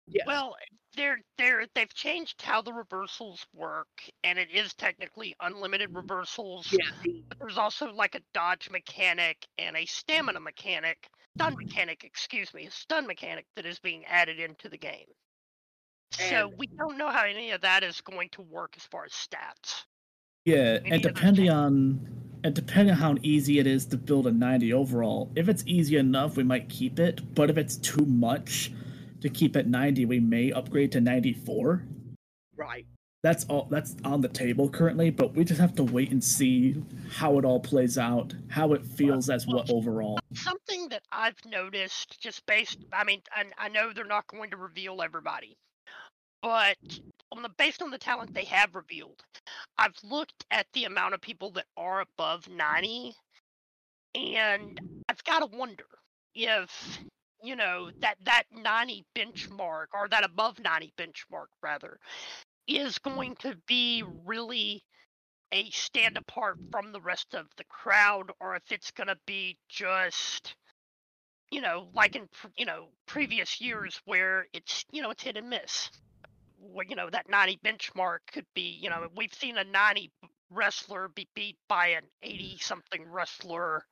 Yes. Well, they're they're they've changed how the reversals work and it is technically unlimited reversals. Yeah. But there's also like a dodge mechanic and a stamina mechanic stun mechanic excuse me a stun mechanic that is being added into the game. And so we don't know how any of that is going to work as far as stats. Yeah and depending on and depending on how easy it is to build a 90 overall if it's easy enough we might keep it but if it's too much to keep at 90, we may upgrade to 94. Right. That's all that's on the table currently, but we just have to wait and see how it all plays out, how it feels well, as what overall. Something that I've noticed just based I mean, I, I know they're not going to reveal everybody, but on the based on the talent they have revealed, I've looked at the amount of people that are above 90 and I've got to wonder if you know that that 90 benchmark or that above 90 benchmark rather is going to be really a stand apart from the rest of the crowd or if it's going to be just you know like in you know previous years where it's you know it's hit and miss you know that 90 benchmark could be you know mm-hmm. we've seen a 90 wrestler be beat by an mm-hmm. 80 something wrestler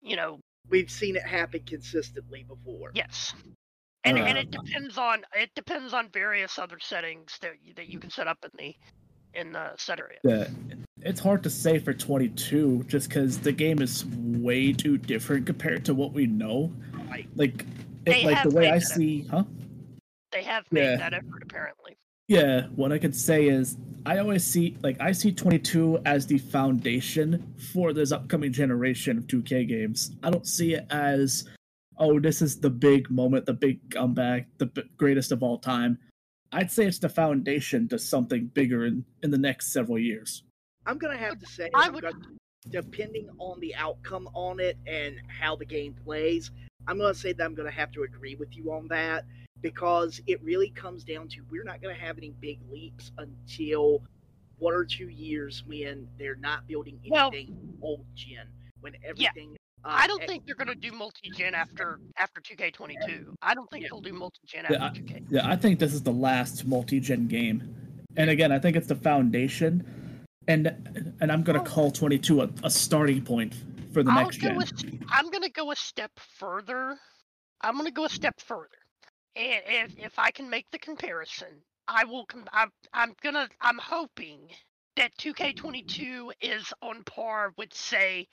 you know we've seen it happen consistently before. Yes. And, uh, and it um, depends on it depends on various other settings that you, that you mm-hmm. can set up in the in the set area. Yeah, it's hard to say for 22 just because the game is way too different compared to what we know. Right. Like, it, like the way I see, effort. huh? They have made yeah. that effort apparently. Yeah, what I could say is I always see like I see 22 as the foundation for this upcoming generation of 2K games. I don't see it as oh this is the big moment, the big comeback, the b- greatest of all time. I'd say it's the foundation to something bigger in, in the next several years. I'm gonna have to say, I would... depending on the outcome on it and how the game plays, I'm gonna say that I'm gonna have to agree with you on that because it really comes down to we're not going to have any big leaps until one or two years when they're not building anything well, old gen when everything yeah. Uh, I don't think they're going to do multi-gen after after 2K22. I don't think yeah. they'll do multi-gen after yeah, 2K. Yeah, I think this is the last multi-gen game. And again, I think it's the foundation. And and I'm going to oh. call 22 a, a, starting point for the I'll next gen. i I'm going to go a step further. I'm going to go a step further if if I can make the comparison, I will. I'm I'm gonna. I'm hoping that 2K22 is on par with say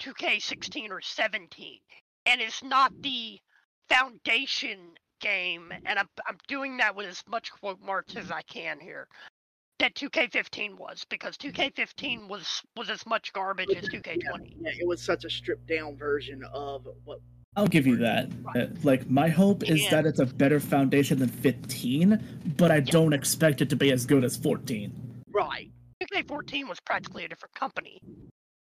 2K16 or 17, and it's not the foundation game. And I'm I'm doing that with as much quote marks as I can here. That 2K15 was because 2K15 was was as much garbage as 2K20. Yeah, it was such a stripped down version of what I'll give you that. Like my hope is yeah. that it's a better foundation than 15, but I yeah. don't expect it to be as good as 14. Right. 2K14 was practically a different company.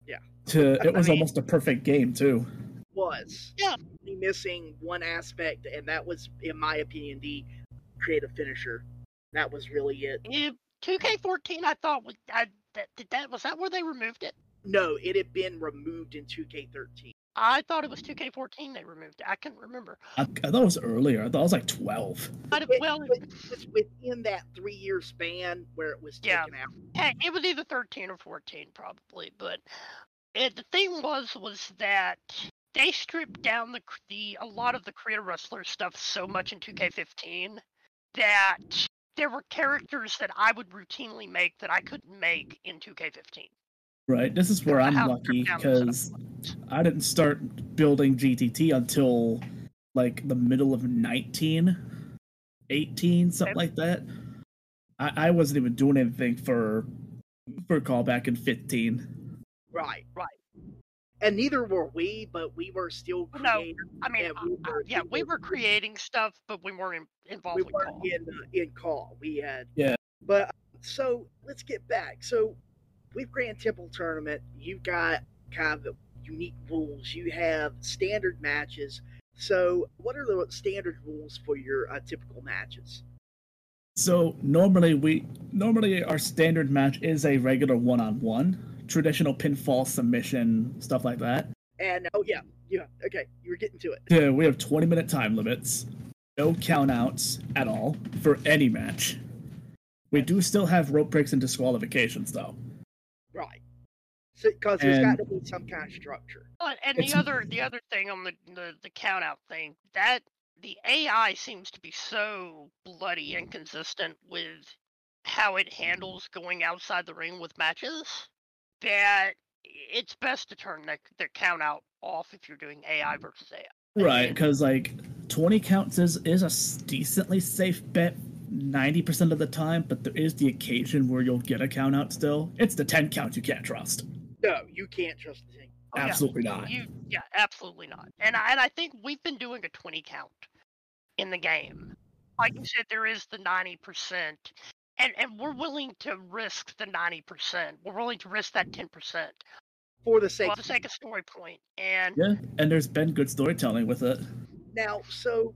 Yeah. To it was I mean, almost a perfect game too. Was. Yeah. Missing one aspect, and that was, in my opinion, the creative finisher. That was really it. Yeah, 2K14, I thought was I, that, that was that where they removed it. No, it had been removed in 2K13. I thought it was 2K14 they removed. I couldn't remember. I, I thought it was earlier. I thought it was like 12. It, well, it, it's within that three year span where it was taken yeah. out. Hey, it was either 13 or 14 probably. But it, the thing was, was that they stripped down the the a lot of the creator wrestler stuff so much in 2K15 that there were characters that I would routinely make that I couldn't make in 2K15. Right. This is where I'm lucky stripped down the because. I didn't start building GTT until like the middle of 19, 18, something Okay. like that. I, I wasn't even doing anything for for CAW back in 15. Right. Right. And neither were we, but we were still creating. No. I mean, Yeah, uh, we uh, were- yeah, we we were- were creating stuff, but we weren't in, involved we with weren't CAW. in uh, in CAW. We had Yeah. But uh, so let's get back. So with Grand Temple tournament, you've got kind of unique rules. You have standard matches. So what are the standard rules for your uh, typical matches? So normally we normally our standard match is a regular one-on-one, traditional pinfall submission stuff like that. And oh yeah, yeah, okay, you were getting to it. Yeah, we have 20 minute time limits, no countouts at all for any match. We do still have rope breaks and disqualifications though. Right. Because there's got to be some kind of structure. But and It's- the other the other thing on the, the the count out thing that the AI seems to be so bloody inconsistent with how it handles going outside the ring with matches that it's best to turn the, the count out off if you're doing AI versus AI. Right, because like 20 counts is, is a s- decently safe bet 90% of the time, but there is the occasion where you'll get a count out still. It's the 10 count you can't trust. No, you can't trust the thing. Oh, yeah. Absolutely not. You yeah, absolutely not. And I, and I think we've been doing a 20 count in the game. Like you said, there is the 90%. And, and we're willing to risk the 90%. We're willing to risk that 10% For the sake for the sake of story point. And Yeah, and there's been good storytelling with it. now, so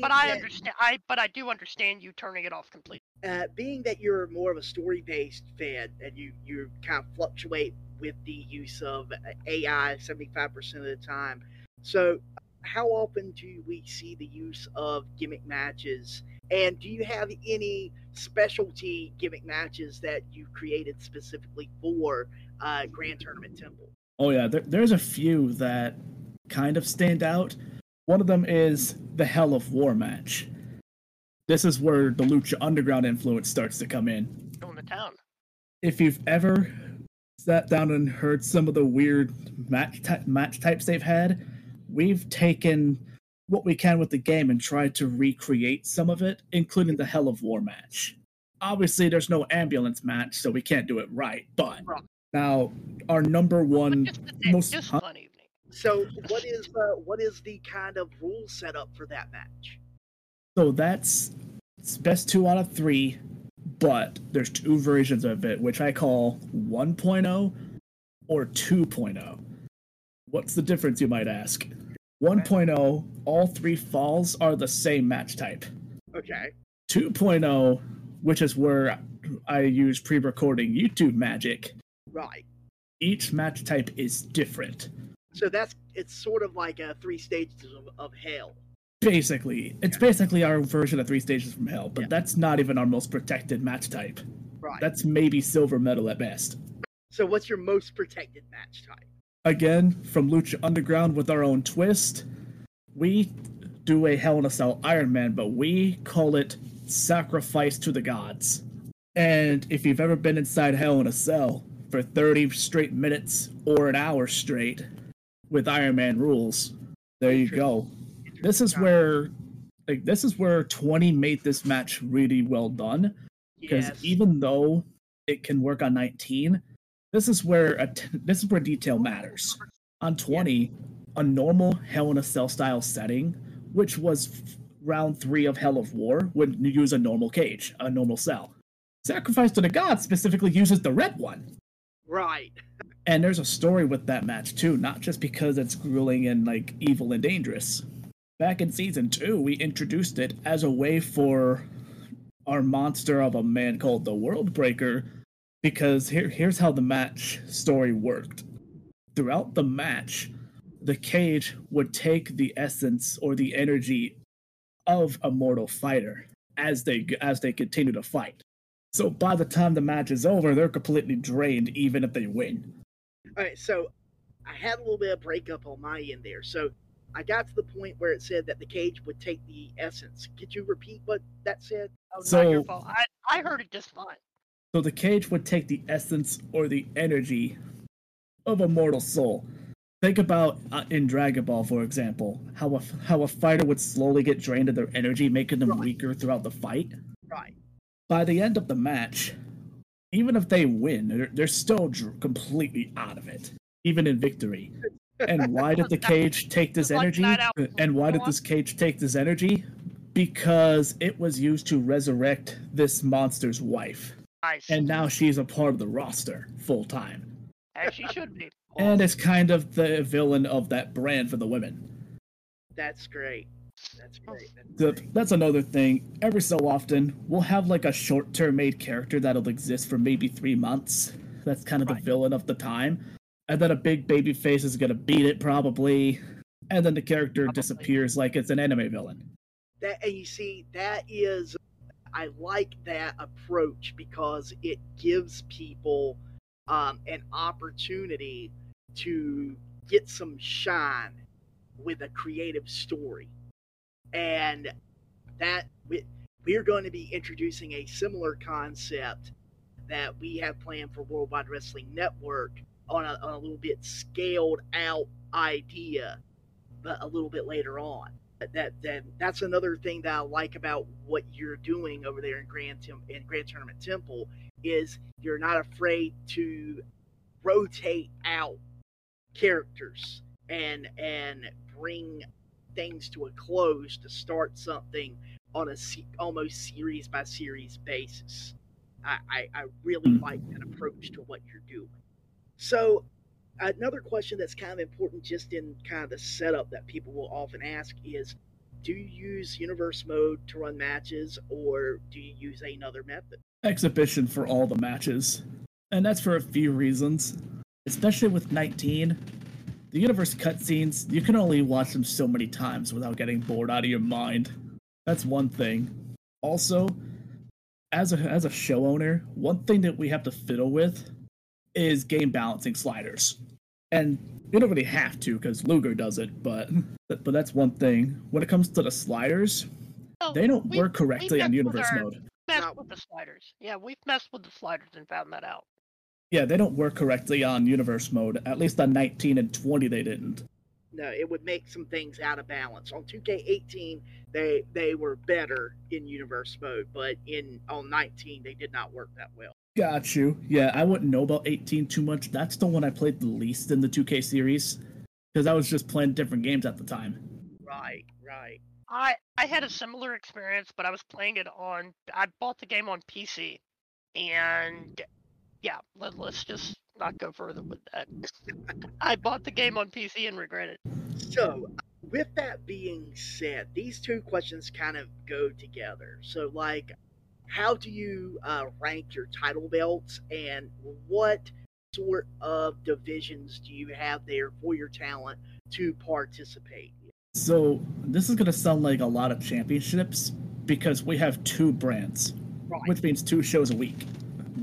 but I being understand I but I do understand you turning it off completely. uh, being that you're more of a story-based fan and you you kind of fluctuate with the use of AI 75% of the time. So, how often do we see the use of gimmick matches? And do you have any specialty gimmick matches that you created specifically for uh, Grand Tournament Temple? Oh yeah, there, there's a few that kind of stand out. One of them is the Hell of War match. This is where the Lucha Underground influence starts to come in. Doing the town. If you've ever sat down and heard some of the weird match ty- match types they've had, we've taken what we can with the game and tried to recreate some of it, including the Hell of War match. Obviously, there's no ambulance match, so we can't do it right. But now, our number one just, most- just huh? fun evening. So, what is uh, what is the kind of rule setup for that match? So that's it's best two out of three, but there's two versions of it, which I call 1.0 or 2.0. What's the difference, you might ask? 1.0, all three falls are the same match type. Okay. 2.0, which is where I use pre recording YouTube magic, Right. each match type is different. So that's it's sort of like a three stages of, of hell. Basically, it's Okay. basically our version of Three Stages from Hell, but Yeah. that's not even our most protected match type. Right. That's maybe silver medal at best. so what's your most protected match type? Again, from Lucha Underground with our own twist, we do a Hell in a Cell Iron Man, but we call it Sacrifice to the Gods. And if you've ever been inside Hell in a Cell for 30 straight minutes or an hour straight with Iron Man rules, there you go. This is where like this is where 20 made this match really well done. Because Yes. even though it can work on 19 this is where a t- this is where detail matters. On 20 a normal hell in a cell style setting which was f- round 3 of hell of war would use a normal cage a normal cell. Sacrifice to the gods specifically uses the red one right. and there's a story with that match too not just because it's grueling and like evil and dangerous back in season 2 we introduced it as a way for our monster of a man called the World Breaker because here here's how the match story worked. Throughout the match, the cage would take the essence or the energy of a mortal fighter as they as they continue to fight. So by the time the match is over, they're completely drained even if they win. All right. So I had a little bit of breakup on my end there. So I got to the point where it said that the cage would take the essence. Could you repeat what that said? Oh, not your So- fault. I, I heard it just fine. So the cage would take the essence or the energy of a mortal soul. Think about uh, in Dragon Ball, for example, how a how a fighter would slowly get drained of their energy, making them Right. weaker throughout the fight. Right. By the end of the match, even if they win, they're, they're still dr- completely out of it, even in victory. And why did the cage take this energy? And why did this cage take this energy? Because it was used to resurrect this monster's wife Nice. and now she's a part of the roster full time. As she should be. And it's kind of the villain of that brand for the women. That's great. That's great. That's The, great. that's another thing. Every so often, we'll have like a short term made character that'll exist for maybe three months. That's kind of Right. the villain of the time. And then a big baby face is gonna beat it probably. And then the character Probably. disappears like it's an anime villain. That and you see that is I like that approach because it gives people um, an opportunity to get some shine with a creative story. And that we, we're going to be introducing a similar concept that we have planned for Worldwide Wrestling Network on a, on a little bit scaled out idea, but a little bit later on. That that that's another thing that I like about what you're doing over there in Grand in Grand Tournament Temple is you're not afraid to rotate out characters and and bring things to a close to start something on a se- almost series by series basis. I, I, I really Mm. like that approach to what you're doing. So another question that's kind of important just in kind of the setup that people will often ask is do you use universe mode to run matches or do you use another method Exhibition for all the matches. And that's for a few reasons. Especially with 19, the universe cutscenes, you can only watch them so many times without getting bored out of your mind. That's one thing. Also, as a as a show owner, one thing that we have to fiddle with is game balancing sliders. And you don't really have to because Luger does it, but but that's one thing. When it comes to the sliders, No, they don't we- work correctly on universe our- mode. messed with the sliders. Yeah, we've messed with the sliders and found that out. Yeah, they don't work correctly on universe mode. At least on 19 and 20 they didn't. no it would make some things out of balance on 2k18 they they were better in universe mode but in on 19 they did not work that well Got you. Yeah, I wouldn't know about 18 too much. That's the one I played the least in the 2K series because I was just playing different games at the time. right right I I had a similar experience, but I was playing it on. I bought the game on PC, and yeah, let, let's just not go further with that. I bought the game on PC and regret it. So, with that being said, these two questions kind of go together. So, like, how do you uh, rank your title belts, and what sort of divisions do you have there for your talent to participate? So, this is going to sound like a lot of championships because we have two brands, Right. which means two shows a week.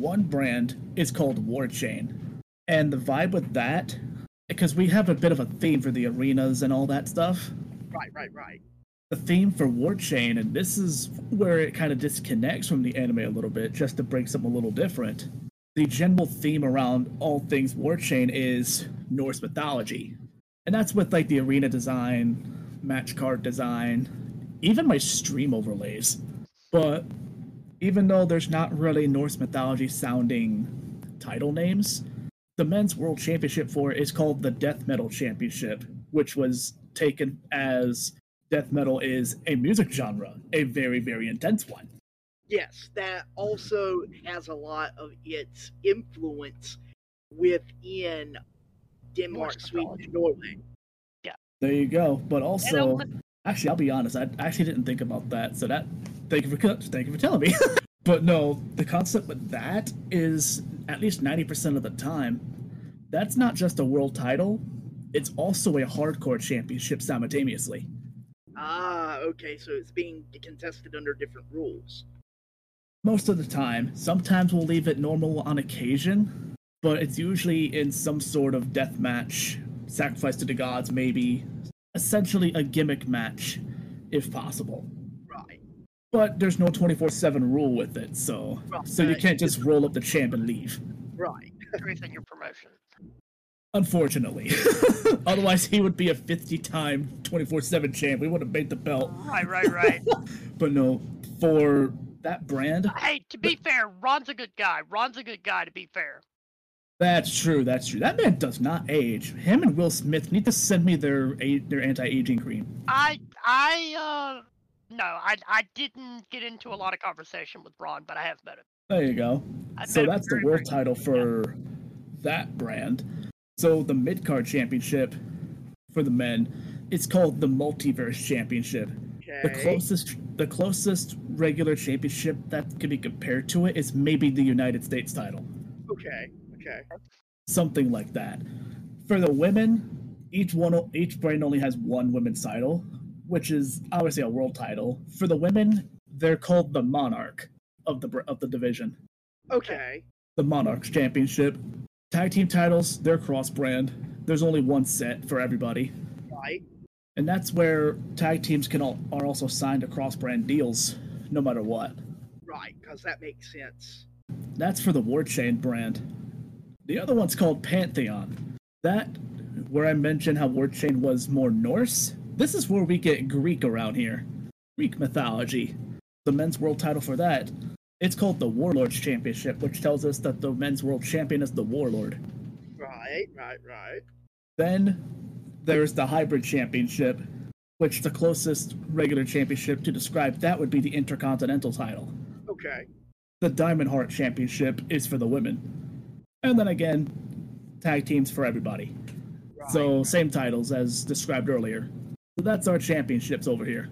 One brand is called War Chain. And the vibe with that, because we have a bit of a theme for the arenas and all that stuff, right, right, right. the theme for War Chain, and this is where it kind of disconnects from the anime a little bit, just to bring something a little different. The general theme around all things War Chain is Norse mythology. And that's with like the arena design, match card design, even my stream overlays. But even though there's not really Norse mythology sounding title names, the men's world championship for it is called the Death Metal Championship, which was taken as death metal is a music genre, a very, very intense one. Yes, that also has a lot of its influence within Denmark, Sweden, and Norway. Yeah. There you go. But also, element- actually, I'll be honest, I actually didn't think about that. So that, thank you for thank you for telling me. but no, the concept with that is at least ninety percent of the time, that's not just a world title; it's also a hardcore championship simultaneously. Ah, okay, so it's being contested under different rules. most of the time. Sometimes we'll leave it normal on occasion, but it's usually in some sort of death match sacrifice to the gods, maybe. Essentially a gimmick match, if possible. Right. But there's no 24/7 rule with it, so Well, so you can't just roll up the champ and leave. Right. Truth in your promotion. Unfortunately, otherwise he would be a 50-time 24/7 champ. We would have made the belt. Right, right, right. But no, for that brand, hey, to be fair, Ron's a good guy. Ron's a good guy. To be fair. That's true. That's true. That man does not age. Him and Will Smith need to send me their their anti-aging cream. I I uh no, I I didn't get into a lot of conversation with Ron, but I have met him. There you go. I So that's the world title for that brand. So the mid card championship for the men, it's called the Multiverse Championship. Okay. The closest the closest regular championship that can be compared to it is maybe the United States title. Okay. Okay. Something like that. For the women, each one each brand only has one women's title, which is obviously a world title. For the women, they're called the Monarch of the of the division. Okay. the Monarchs Championship. Tag team titles, they're cross brand. There's only one set for everybody. Right. And that's where tag teams can all, are also signed to cross brand deals, no matter what. Right. Because that makes sense. That's for the War Chain brand. The other one's called Pantheon. That, where I mentioned how War Chain was more Norse, this is where we get Greek around here. Greek mythology. The men's world title for that, it's called the Warlords Championship, which tells us that the men's world champion is the Warlord. Right. Right. Right. Then there's the hybrid championship, which the closest regular championship to describe that would be the intercontinental title. Okay. The Diamond Heart championship is for the women. And then again, tag teams for everybody. Right. So same titles as described earlier. So that's our championships over here.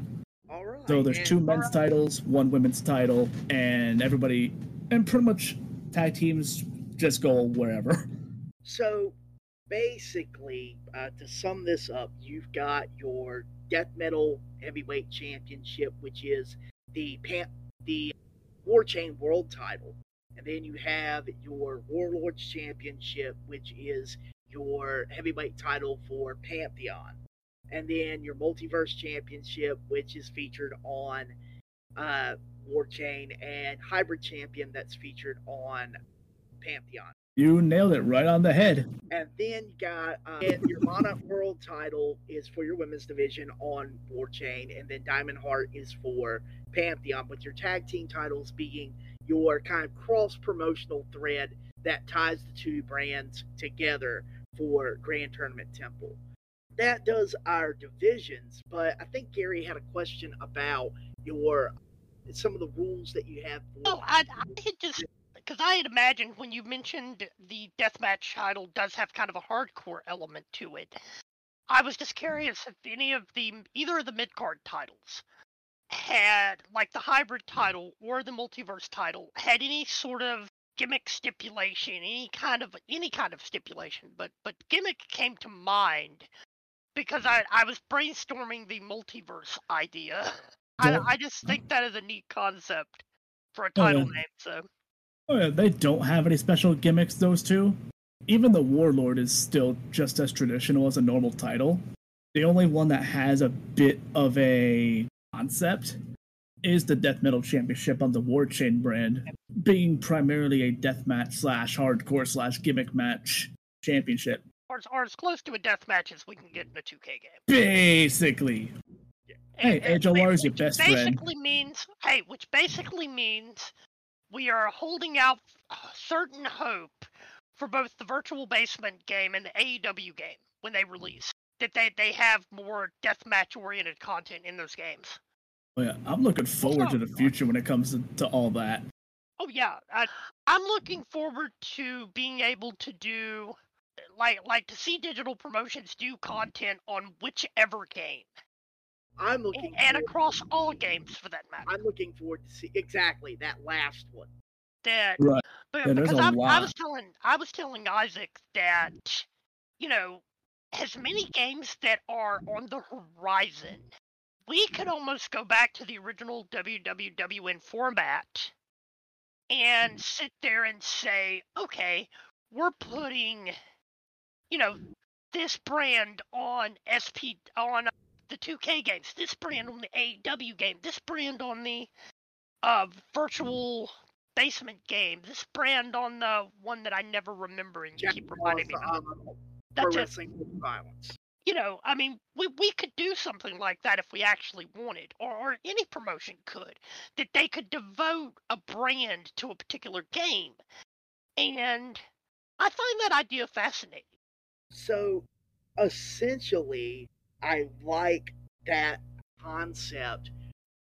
All right. So there's two men's titles, one women's title, and everybody and pretty much tag teams just go wherever. So basically, uh, to sum this up, you've got your death metal heavyweight championship, which is the pan- the War Chain World Title, and then you have your Warlords Championship, which is your heavyweight title for Pantheon, and then your Multiverse Championship, which is featured on uh, War Chain, and Hybrid Champion that's featured on Pantheon. You nailed it right on the head. And then you got and your Monarch World title is for your women's division on Warchain, and then Diamond Heart is for Pantheon, with your tag team titles being your kind of cross promotional thread that ties the two brands together for Grand Tournament Temple. That does our divisions, but I think Gary had a question about your some of the rules that you have for Oh, I, I had just because I had imagined when you mentioned the deathmatch title does have kind of a hardcore element to it. I was just curious if any of the either of the mid card titles had like the hybrid title or the multiverse title had any sort of gimmick stipulation, any kind of any kind of stipulation, but but gimmick came to mind because I I was brainstorming the multiverse idea. I, I just think that is a neat concept for a Oh, title yeah. name. So Oh yeah, they don't have any special gimmicks, those two. Even the Warlord is still just as traditional as a normal title. The only one that has a bit of a concept is the Death Metal Championship on the War Chain brand, being primarily a death match slash hardcore slash gimmick match championship. or, as- or as close to a death match as we can get in a 2K game. Basically. Hey, And- Edge and of whi- your best friend. basically means hey, which basically means we are holding out certain hope for both the virtual basement game and the AEW game when they release that they they have more deathmatch oriented content in those games. Oh yeah, I'm looking forward to oh, the future when it comes to, to all that. Oh yeah, I, I'm looking forward to being able to do like like to see digital promotions do content on whichever game I'm looking and forward- across all games for that matter. I'm looking forward to see exactly that last one. that Right. but Yeah, there's because a I, I lot. was telling I was telling Isaac that you know as many games that are on the horizon, we could almost go back to the original WWWN format and sit there and say, okay, we're putting, you know, this brand on SP on the 2K games, this brand on the AEW game, this brand on the uh, virtual basement game, this brand on the one that I never remember and Jack keep reminding me. Of. That's it. violence. You know, I mean, we we could do something like that if we actually wanted, or or any promotion could, that they could devote a brand to a particular game, and I find that idea fascinating. So essentially, I like that concept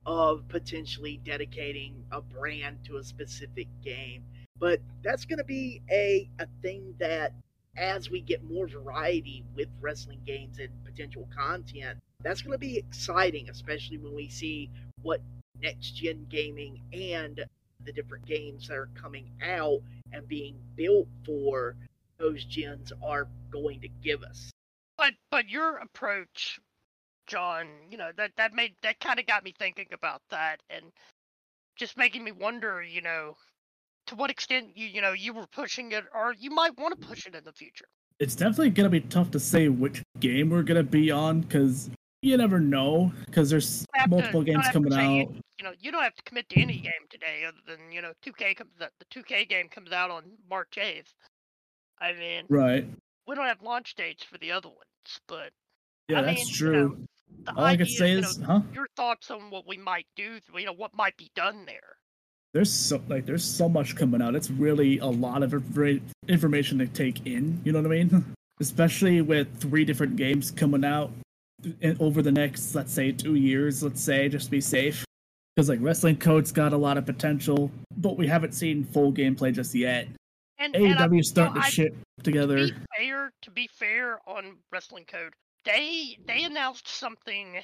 of potentially dedicating a brand to a specific game. But that's going to be a, a thing that, as we get more variety with wrestling games and potential content, that's going to be exciting, especially when we see what next gen gaming and the different games that are coming out and being built for those gens are going to give us. But but your approach, John, you know that that made that kind of got me thinking about that, and just making me wonder, you know, to what extent you you know you were pushing it, or you might want to push it in the future. It's definitely gonna be tough to say which game we're gonna be on because you never know because there's You have to- multiple games coming out. any- You know, you don't have to commit to any game today, other than you know, 2K comes out. The 2K game comes out on March 8th. I mean, Right. we don't have launch dates for the other ones, but Yeah, I that's mean, you true. know, the All I can say you know, is, huh? your thoughts on what we might do, you know, what might be done there. There's so like there's so much coming out. It's really a lot of information to take in. You know what I mean? Especially with three different games coming out over the next, let's say, two years. Let's say, just to be safe, because like Wrestling Code's got a lot of potential, but we haven't seen full gameplay just yet. And, AEW's starting I- to shit together. To be fair, to be fair on Wrestling Code, they they announced something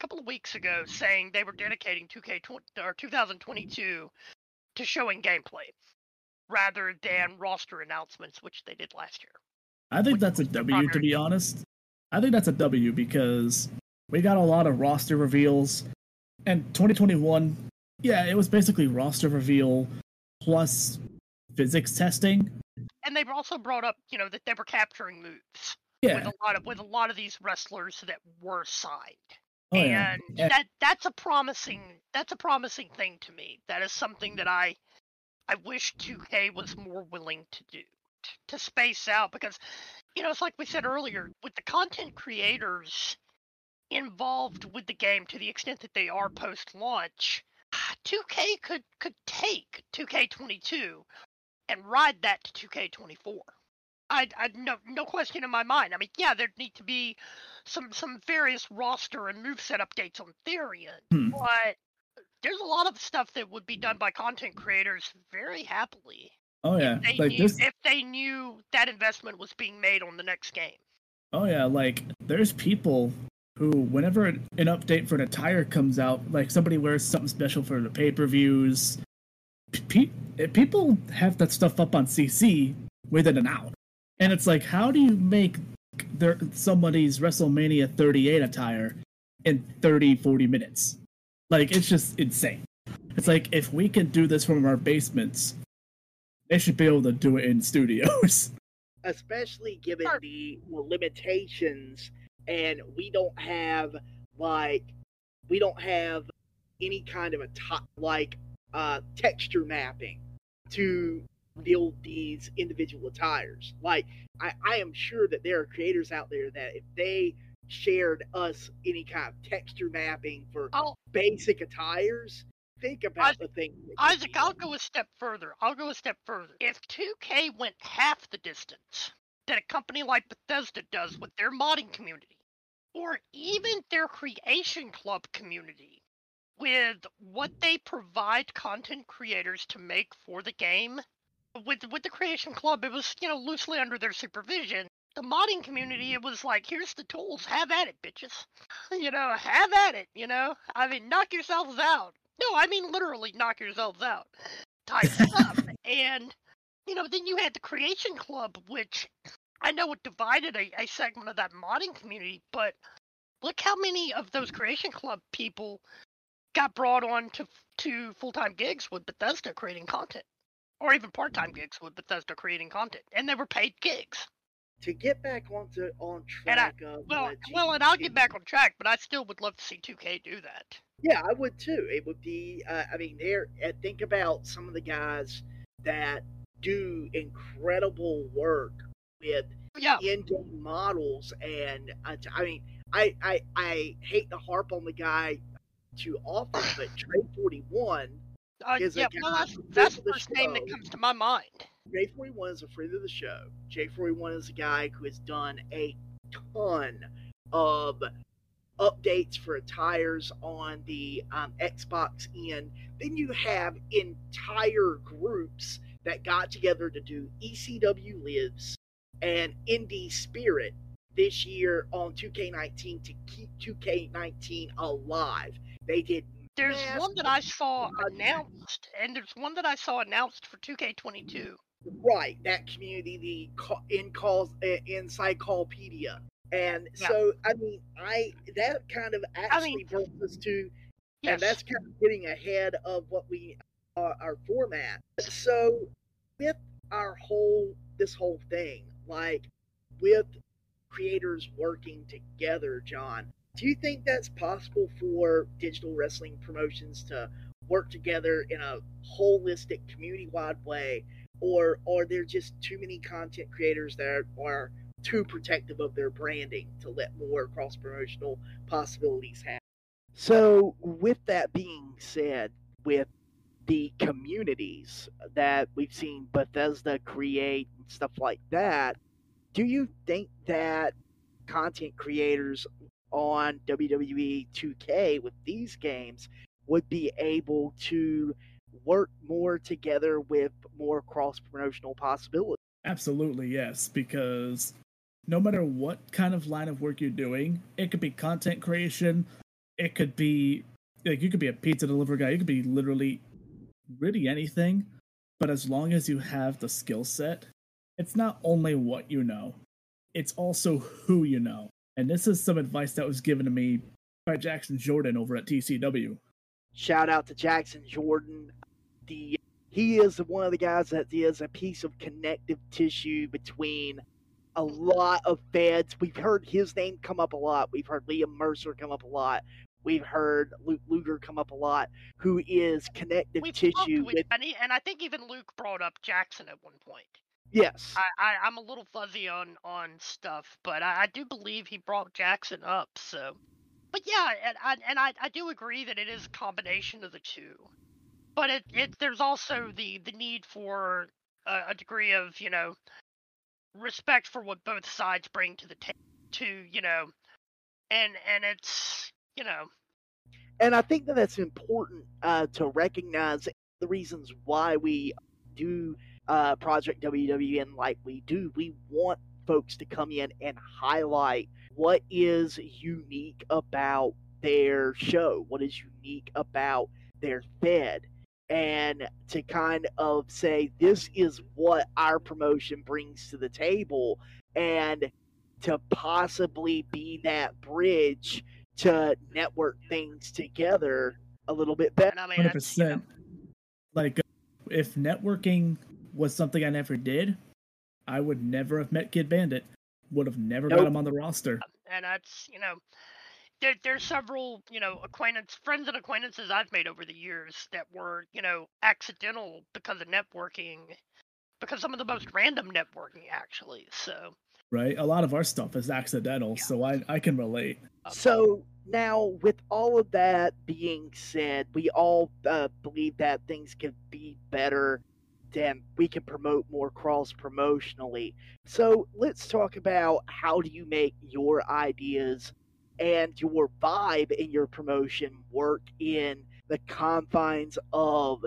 couple of weeks ago saying they were dedicating 2K 20, or 2022 to showing gameplay rather than roster announcements, which they did last year. I think that's a W, to be honest. I think that's a W because we got a lot of roster reveals. And 2021, yeah, it was basically roster reveal plus physics testing. And they also brought up, you know, that they were capturing moves Yeah. with a lot of with a lot of these wrestlers that were signed. Oh, and Yeah. that that's a promising that's a promising thing to me. That is something that I I wish 2K was more willing to do to space out because you know it's like we said earlier with the content creators involved with the game to the extent that they are post launch 2K could could take 2K22 and ride that to 2K24. I, I no no question in my mind. I mean, yeah, there'd need to be some some various roster and moveset updates on Therian, Hmm. but there's a lot of stuff that would be done by content creators very happily Oh yeah. if they Like knew this if they knew that investment was being made on the next game. Oh yeah, like there's people who, whenever an update for an attire comes out, like somebody wears something special for the pay-per-views, pe- eh, people have that stuff up on CC within an hour, and it's like, how do you make their somebody's WrestleMania 38 attire in 30, 40 minutes? Like it's just insane. It's like if we can do this from our basements, they should be able to do it in studios. especially given the limitations and we don't have like we don't have any kind of a top like uh texture mapping to build these individual attires like I, I am sure that there are creators out there that if they shared us any kind of texture mapping for I'll basic attires think about the thing Isaac, I'll go a step further. I'll go a step further. If 2K went half the distance that a company like Bethesda does with their modding community, or even their creation club community, with what they provide content creators to make for the game, with with the creation club, it was you know loosely under their supervision. The modding community, it was like, here's the tools, have at it, bitches. You know, have at it. You know, I mean, knock yourselves out. No, I mean literally knock yourselves out type stuff. And, you know, then you had the Creation Club, which I know it divided a, a segment of that modding community, but look how many of those Creation Club people got brought on to, to full time gigs with Bethesda creating content, or even part time gigs with Bethesda creating content, and they were paid gigs. to get back onto on And I- track of Well, well, and I'll get back on track, but I still would love to see 2K do that. Yeah, I would too. It would be. Uh, I mean, there. Uh, think about some of the guys that do incredible work with Yeah, in-game models, and uh, I mean, I, I I hate to harp on the guy too often, but Trey Forty One, uh, yeah. Well, that's that's the the first name that comes to my mind. Trey Forty One is a friend of the show. Jay Forty One is a guy who has done a ton of updates for tires on the um, Xbox end. Then you have entire groups that got together to do ECW Lives and Indie Spirit this year on 2K19 to keep 2K19 alive. They did There's one that I saw announced, and there's one that I saw announced for 2K22. right that community the in calls uh, inside and Yeah. so i mean i that kind of actually mean- brings us to Yes. and that's kind of getting ahead of what we uh, our format so with our whole this whole thing like with creators working together john do you think that's possible for digital wrestling promotions to work together in a holistic community-wide way or are there just too many content creators that are too protective of their branding to let more cross promotional possibilities happen? So, with that being said, with the communities that we've seen Bethesda create and stuff like that, do you think that content creators on WWE 2K with these games would be able to work more together with more cross promotional possibilities? Absolutely, yes, because no matter what kind of line of work you're doing, it could be content creation, it could be like you could be a pizza delivery guy, you could be literally really anything, but as long as you have the skill set, it's not only what you know, it's also who you know. And this is some advice that was given to me by Jaxon Jordan over at TCW. Shout out to Jaxon Jordan. The he is one of the guys that is a piece of connective tissue between a lot of feds. We've heard his name come up a lot. We've heard Liam Mercer come up a lot. We've heard Luke Luger come up a lot, who is connective We've tissue with, with and, and I think even Luke brought up Jaxon at one point. Yes. I, I I'm a little fuzzy on on stuff, but I, I do believe he brought Jaxon up. So, but yeah, and I and I, I do agree that it is a combination of the two. But it, it there's also the the need for a, a degree of you know respect for what both sides bring to the table. To you know, and and it's you know and I think that that's important uh, to recognize the reasons why we do uh, Project WWWN like we do. We want folks to come in and highlight what is unique about their show, what is unique about their fed, and to kind of say, this is what our promotion brings to the table, and to possibly be that bridge to network things together a little bit better. I mean Hundred that's, you know, percent. Like, if networking was something I never did, I would never have met Kid Bandit. Would have never got him on the roster. and that's you know there, there's several you know acquaintance friends and acquaintances i've made over the years that were you know accidental because of networking because some of the most random networking actually so Right? A lot of our stuff is accidental, Yeah. so I I can relate. uh, So now, with all of that being said, we all uh, believe that things could be better. Then we can promote more cross promotionally. So let's talk about how do you make your ideas and your vibe in your promotion work in the confines of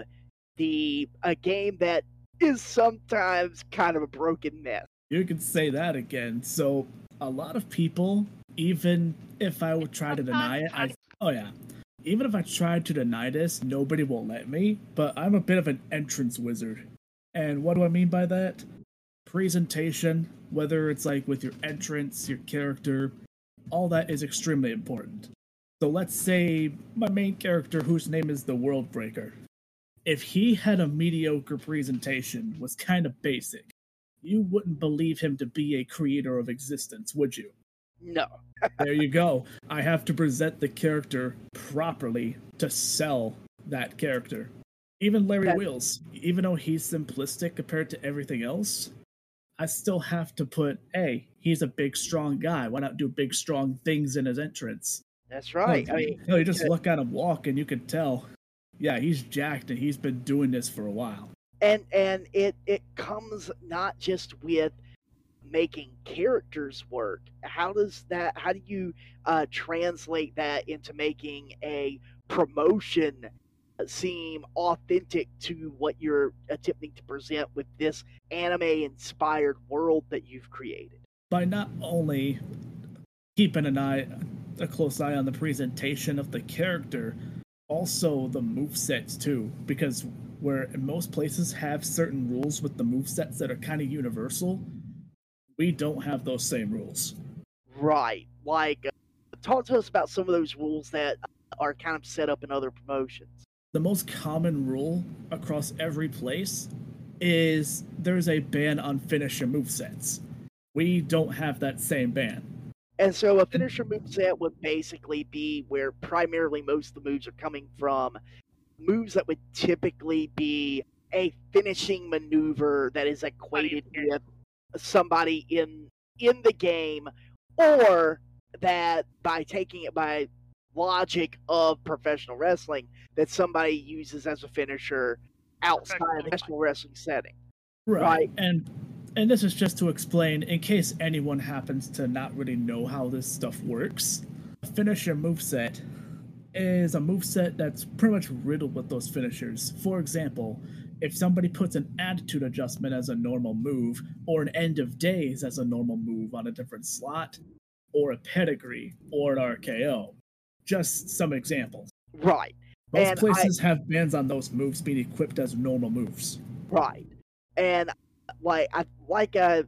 the a game that is sometimes kind of a broken mess. You can say that again. So a lot of people, even if I would try to deny it, I oh yeah. Even if I tried to deny this, nobody will let me. But I'm a bit of an entrance wizard. And what do I mean by that? Presentation, whether it's like with your entrance, your character, all that is extremely important. So let's say my main character, whose name is the World Breaker. If he had a mediocre presentation, was kind of basic, you wouldn't believe him to be a creator of existence, would you? No. there you go. I have to present the character properly to sell that character. Even Larry That- Wheels, even though he's simplistic compared to everything else, I still have to put, hey, he's a big, strong guy. Why not do big, strong things in his entrance? That's right. No, I mean, no, you just look at him walk and you can tell, yeah, he's jacked and he's been doing this for a while. and and it it comes not just with making characters work how does that how do you uh, translate that into making a promotion seem authentic to what you're attempting to present with this anime inspired world that you've created By not only keeping an eye, a close eye on the presentation of the character, also the move sets too, because where most places have certain rules with the move sets that are kind of universal, we don't have those same rules. right like uh, talk to us about some of those rules that are kind of set up in other promotions the most common rule across every place is there's a ban on finisher movesets. We don't have that same ban. And so a finisher move set would basically be where primarily most of the moves are coming from. Moves that would typically be a finishing maneuver that is equated with somebody in in the game, or that by taking it by logic of professional wrestling, that somebody uses as a finisher outside of the Professional professional wrestling setting. Right. Right. And and this is just to explain in case anyone happens to not really know how this stuff works. A finisher moveset is a moveset that's pretty much riddled with those finishers. For example, if somebody puts an attitude adjustment as a normal move, or an end of days as a normal move on a different slot, or a pedigree, or an RKO. Just some examples. Right. Most And I- places have bans on those moves being equipped as normal moves. Right. And like I like uh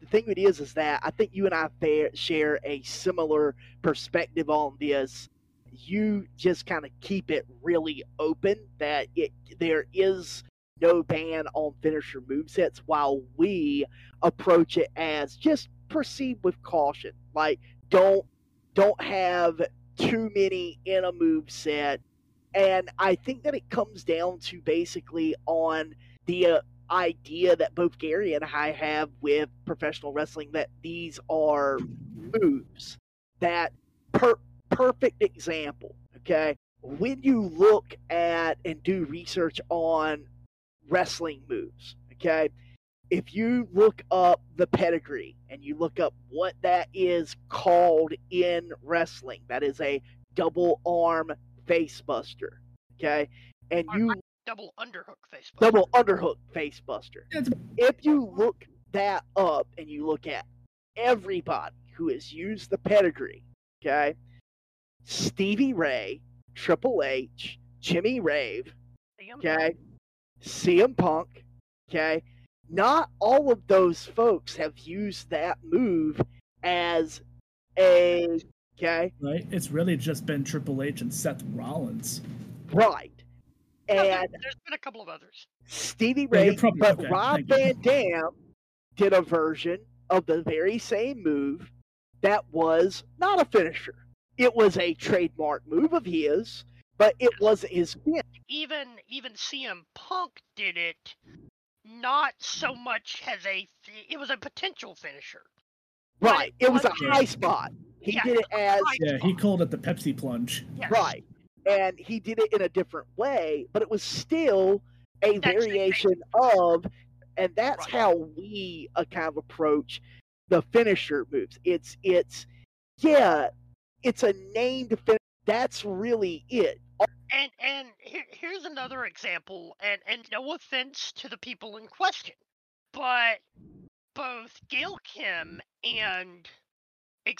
the thing it is is that I think you and I fair, share a similar perspective on this. You just kind of keep it really open that it there is no ban on finisher movesets while we approach it as just proceed with caution. Like don't don't have too many in a move set. And I think that it comes down to basically on the uh, idea that both Gary and I have with professional wrestling that these are moves. That per- perfect example, okay? When you look at and do research on wrestling moves, okay? If you look up the pedigree and you look up what that is called in wrestling, that is a double arm face buster, okay? And you double underhook face. buster. double underhook face buster. If you look that up and you look at everybody who has used the pedigree, okay, Stevie Ray, Triple H, Jimmy Rave, CM okay, CM Punk, okay, not all of those folks have used that move as a okay, right? It's really just been Triple H and Seth Rollins. right, No, there- and there's been a couple of others. Stevie Yeah, Ray, probably- but okay, Rob thank. Van Dam did a version of the very same move that was not a finisher. It was a trademark move of his, but it wasn't his finish. Even even CM Punk did it, not so much as a. It was a potential finisher. Right. It was a high spot. He Yeah, did it as Yeah, he called it the Pepsi plunge. Yes. right. And he did it in a different way, but it was still a That's variation of and that's Right. how we uh, kind of approach the finisher moves. It's it's yeah, it's a named finish. That's really it. And and here, here's another example, and and no offense to the people in question, but both Gail Kim and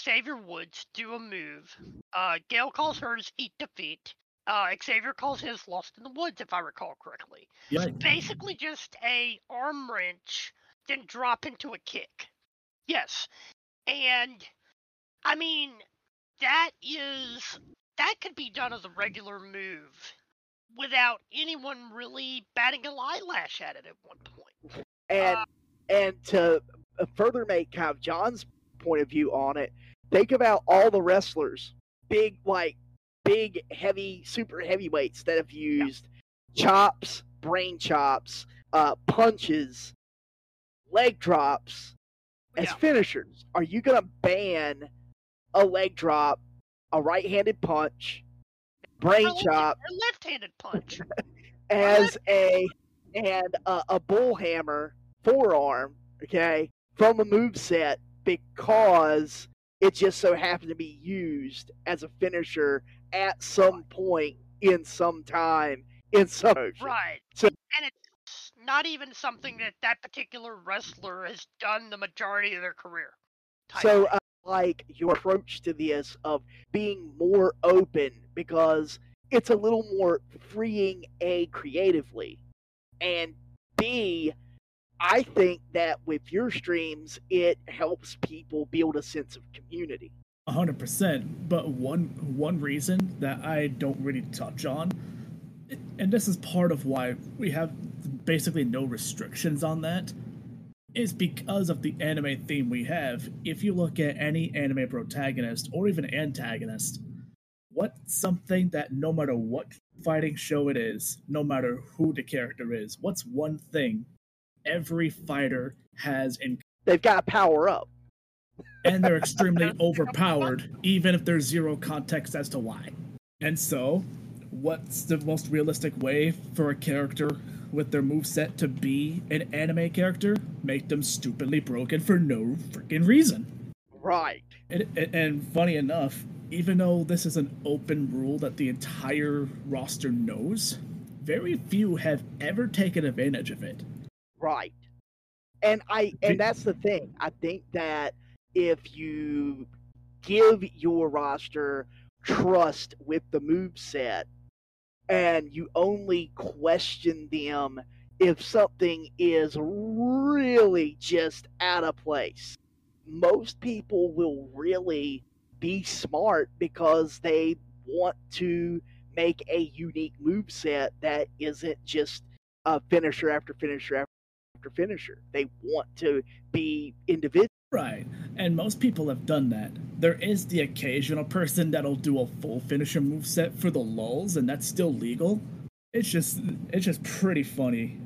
Xavier Woods do a move. Uh, Gail calls hers "Eat Defeat." Uh, Xavier calls his "Lost in the Woods," if I recall correctly. Right. Basically, just a arm wrench, then drop into a kick. Yes, and I mean that is that could be done as a regular move without anyone really batting an eyelash at it at one point. And Uh, And to further make kind of John's point of view on it, think about all the wrestlers, big like big heavy super heavyweights that have used chops, brain chops, uh, punches, leg drops as Yeah. finishers. Are you going to ban a leg drop, a right-handed punch, brain Or chop or left-handed punch. as a and a, a bull hammer forearm, okay, from a move set because it just so happened to be used as a finisher at some point in some time in some motion. Right. So- and it's not even something that that particular wrestler has done the majority of their career. So, thing. uh, like your approach to this of being more open because it's a little more freeing, A, creatively, and B, I think that with your streams, it helps people build a sense of community. Hundred percent. But one one reason that I don't really touch on, and this is part of why we have basically no restrictions on that, is because of the anime theme we have. If you look at any anime protagonist or even antagonist, what's something that no matter what fighting show it is, no matter who the character is, what's one thing every fighter has in They've got power up. and they're extremely overpowered, even if there's zero context as to why. And so, what's the most realistic way for a character with their moveset to be an anime character? Make them stupidly broken for no freaking reason. Right. And, and- and funny enough, even though this is an open rule that the entire roster knows, very few have ever taken advantage of it. Right. And I and that's the thing. I think that if you give your roster trust with the move set and you only question them if something is really just out of place, most people will really be smart because they want to make a unique move set that isn't just a finisher after finisher after after finisher. They want to be individual. Right, and most people have done that. There is the occasional person that'll do a full finisher move set for the lulls, and that's still legal. It's just it's just pretty funny.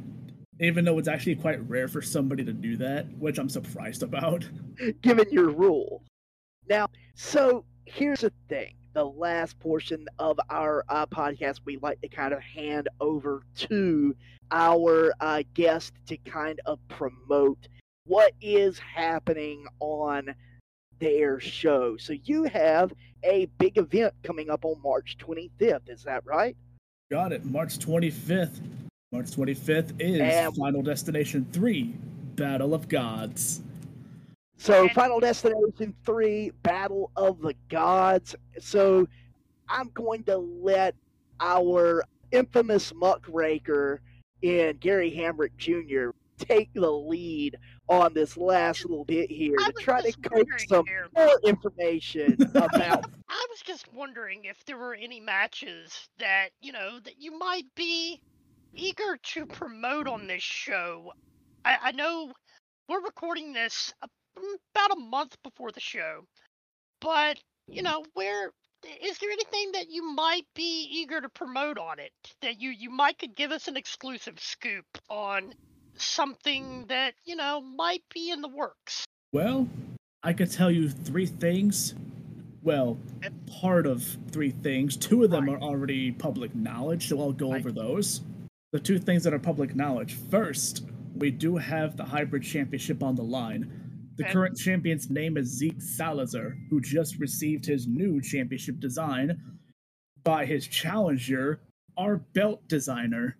Even though it's actually quite rare for somebody to do that, which I'm surprised about. given your rule. Now, so here's the thing. The last portion of our uh, podcast, we like to kind of hand over to our uh, guest to kind of promote what is happening on their show. So you have a big event coming up on March 25th. Is that right? Got it. March 25th. March 25th is And- Final Destination 3 Battle of Gods. So, And- Final Destination 3 Battle of the Gods. So, I'm going to let our infamous muckraker in Gary Hamrick Jr. take the lead on this last little bit here to try to coax some here. more information about. I was just wondering if there were any matches that, you know, that you might be eager to promote on this show. I, I know we're recording this a- Mm, about a month before the show, but, you mm. know, where is there anything that you might be eager to promote on it that you you might could give us an exclusive scoop on something that you know might be in the works Well, I could tell you three things. Well, eh. part of three things. Two of them are already public knowledge, so I'll go over those. The two things that are public knowledge. First, we do have the hybrid championship on the line. The Okay. current champion's name is Zeke Salazar, who just received his new championship design by his challenger, our belt designer,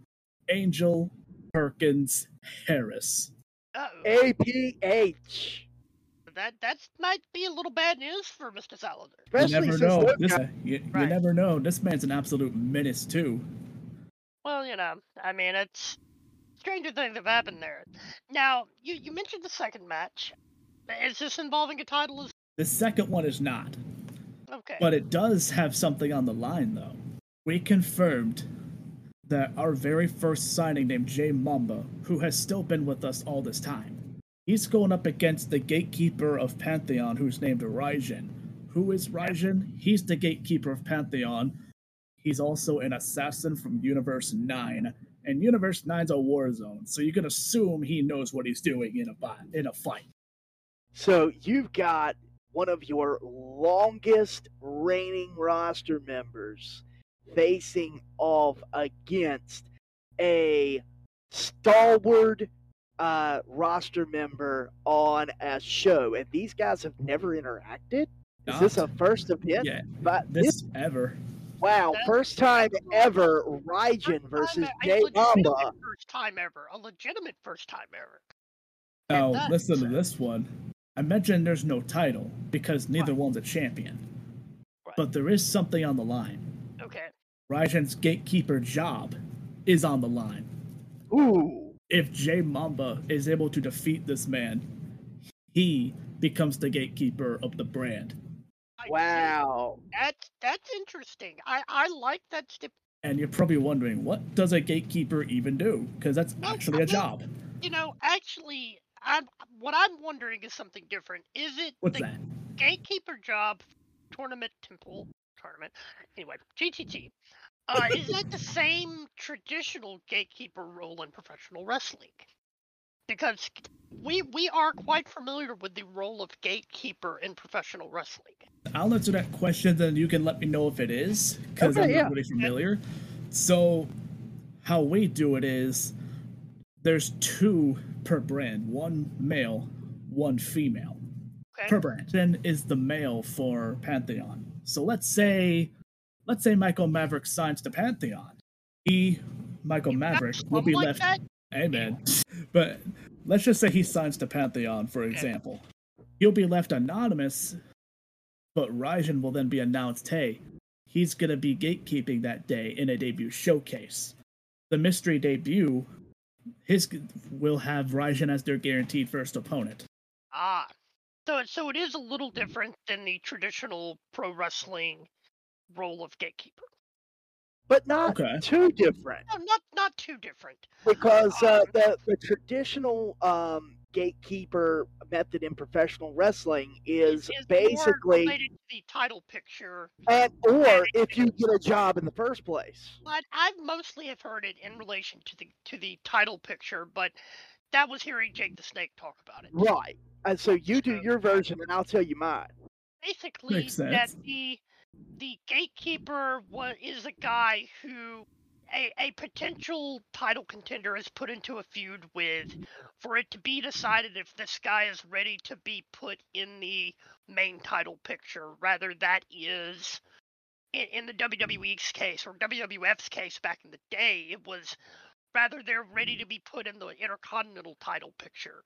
Angel Perkins Harris. Uh-oh. APH. that that might be a little bad news for Mr. Salazar. You never know. This, guys- you, you never know. This man's an absolute menace too. Well, you know, I mean, it's stranger things have happened there. Now, you you mentioned the second match. Is this involving a title? The second one is not, okay. but it does have something on the line though. We confirmed that our very first signing named Jay Mamba, who has still been with us all this time, He's going up against the gatekeeper of Pantheon, who's named Raijin. Who is Raijin? He's the gatekeeper of Pantheon. He's also an assassin from Universe 9. And Universe 9's a war zone, so you can assume he knows what he's doing in a, in a fight. So you've got one of your longest reigning roster members facing off against a stalwart uh, roster member on a show, and these guys have never interacted. Is this a first event? yet. But this, This ever. wow, That's- first time ever, Raijin versus time- Jay legitimate Mamba. First time ever. A legitimate first time ever. Now, that's- listen to this one. I mentioned there's no title because neither Right. one's a champion. Right. But there is something on the line. Okay. Raijin's gatekeeper job is on the line. Ooh, If Jay Mamba is able to defeat this man, he becomes the gatekeeper of the brand. Wow. That's that's interesting. I I like that stip. And you're probably wondering, what does a gatekeeper even do? Because that's Well, actually I a mean- job. You know, actually, I'm what I'm wondering is something different. Is it What's the that? gatekeeper job tournament temple tournament? Anyway, GTT. Uh, is that the same traditional gatekeeper role in professional wrestling? Because we we are quite familiar with the role of gatekeeper in professional wrestling. I'll answer that question, then you can let me know if it is, because Okay, I'm yeah. not really familiar. So, how we do it is there's two per brand one male, one female Okay. per brand. Then is the male for Pantheon. So let's say, let's say Michael Maverick signs to Pantheon. He, Michael You Maverick, will be like left. that? Man, but let's just say he signs to Pantheon, for example. He'll be left anonymous, but Raijin will then be announced, hey, he's gonna be gatekeeping that day in a debut showcase. The mystery debut, his will have Raijin as their guaranteed first opponent. Ah, so so it is a little different than the traditional pro wrestling role of gatekeeper. But not Okay. too different. No, not not too different. because uh, the the traditional um, gatekeeper method in professional wrestling is, Is more basically related to the title picture. and or if you get a job in the first place. But I mostly have heard it in relation to the to the title picture, but that was hearing Jake the Snake talk about it. Right. And so you do your version, and I'll tell you mine. Basically, that the the gatekeeper wa is a guy who a, a potential title contender is put into a feud with for it to be decided if this guy is ready to be put in the main title picture. Rather, that is in, in the WWE's case or WWF's case back in the day, it was rather they're ready to be put in the Intercontinental title picture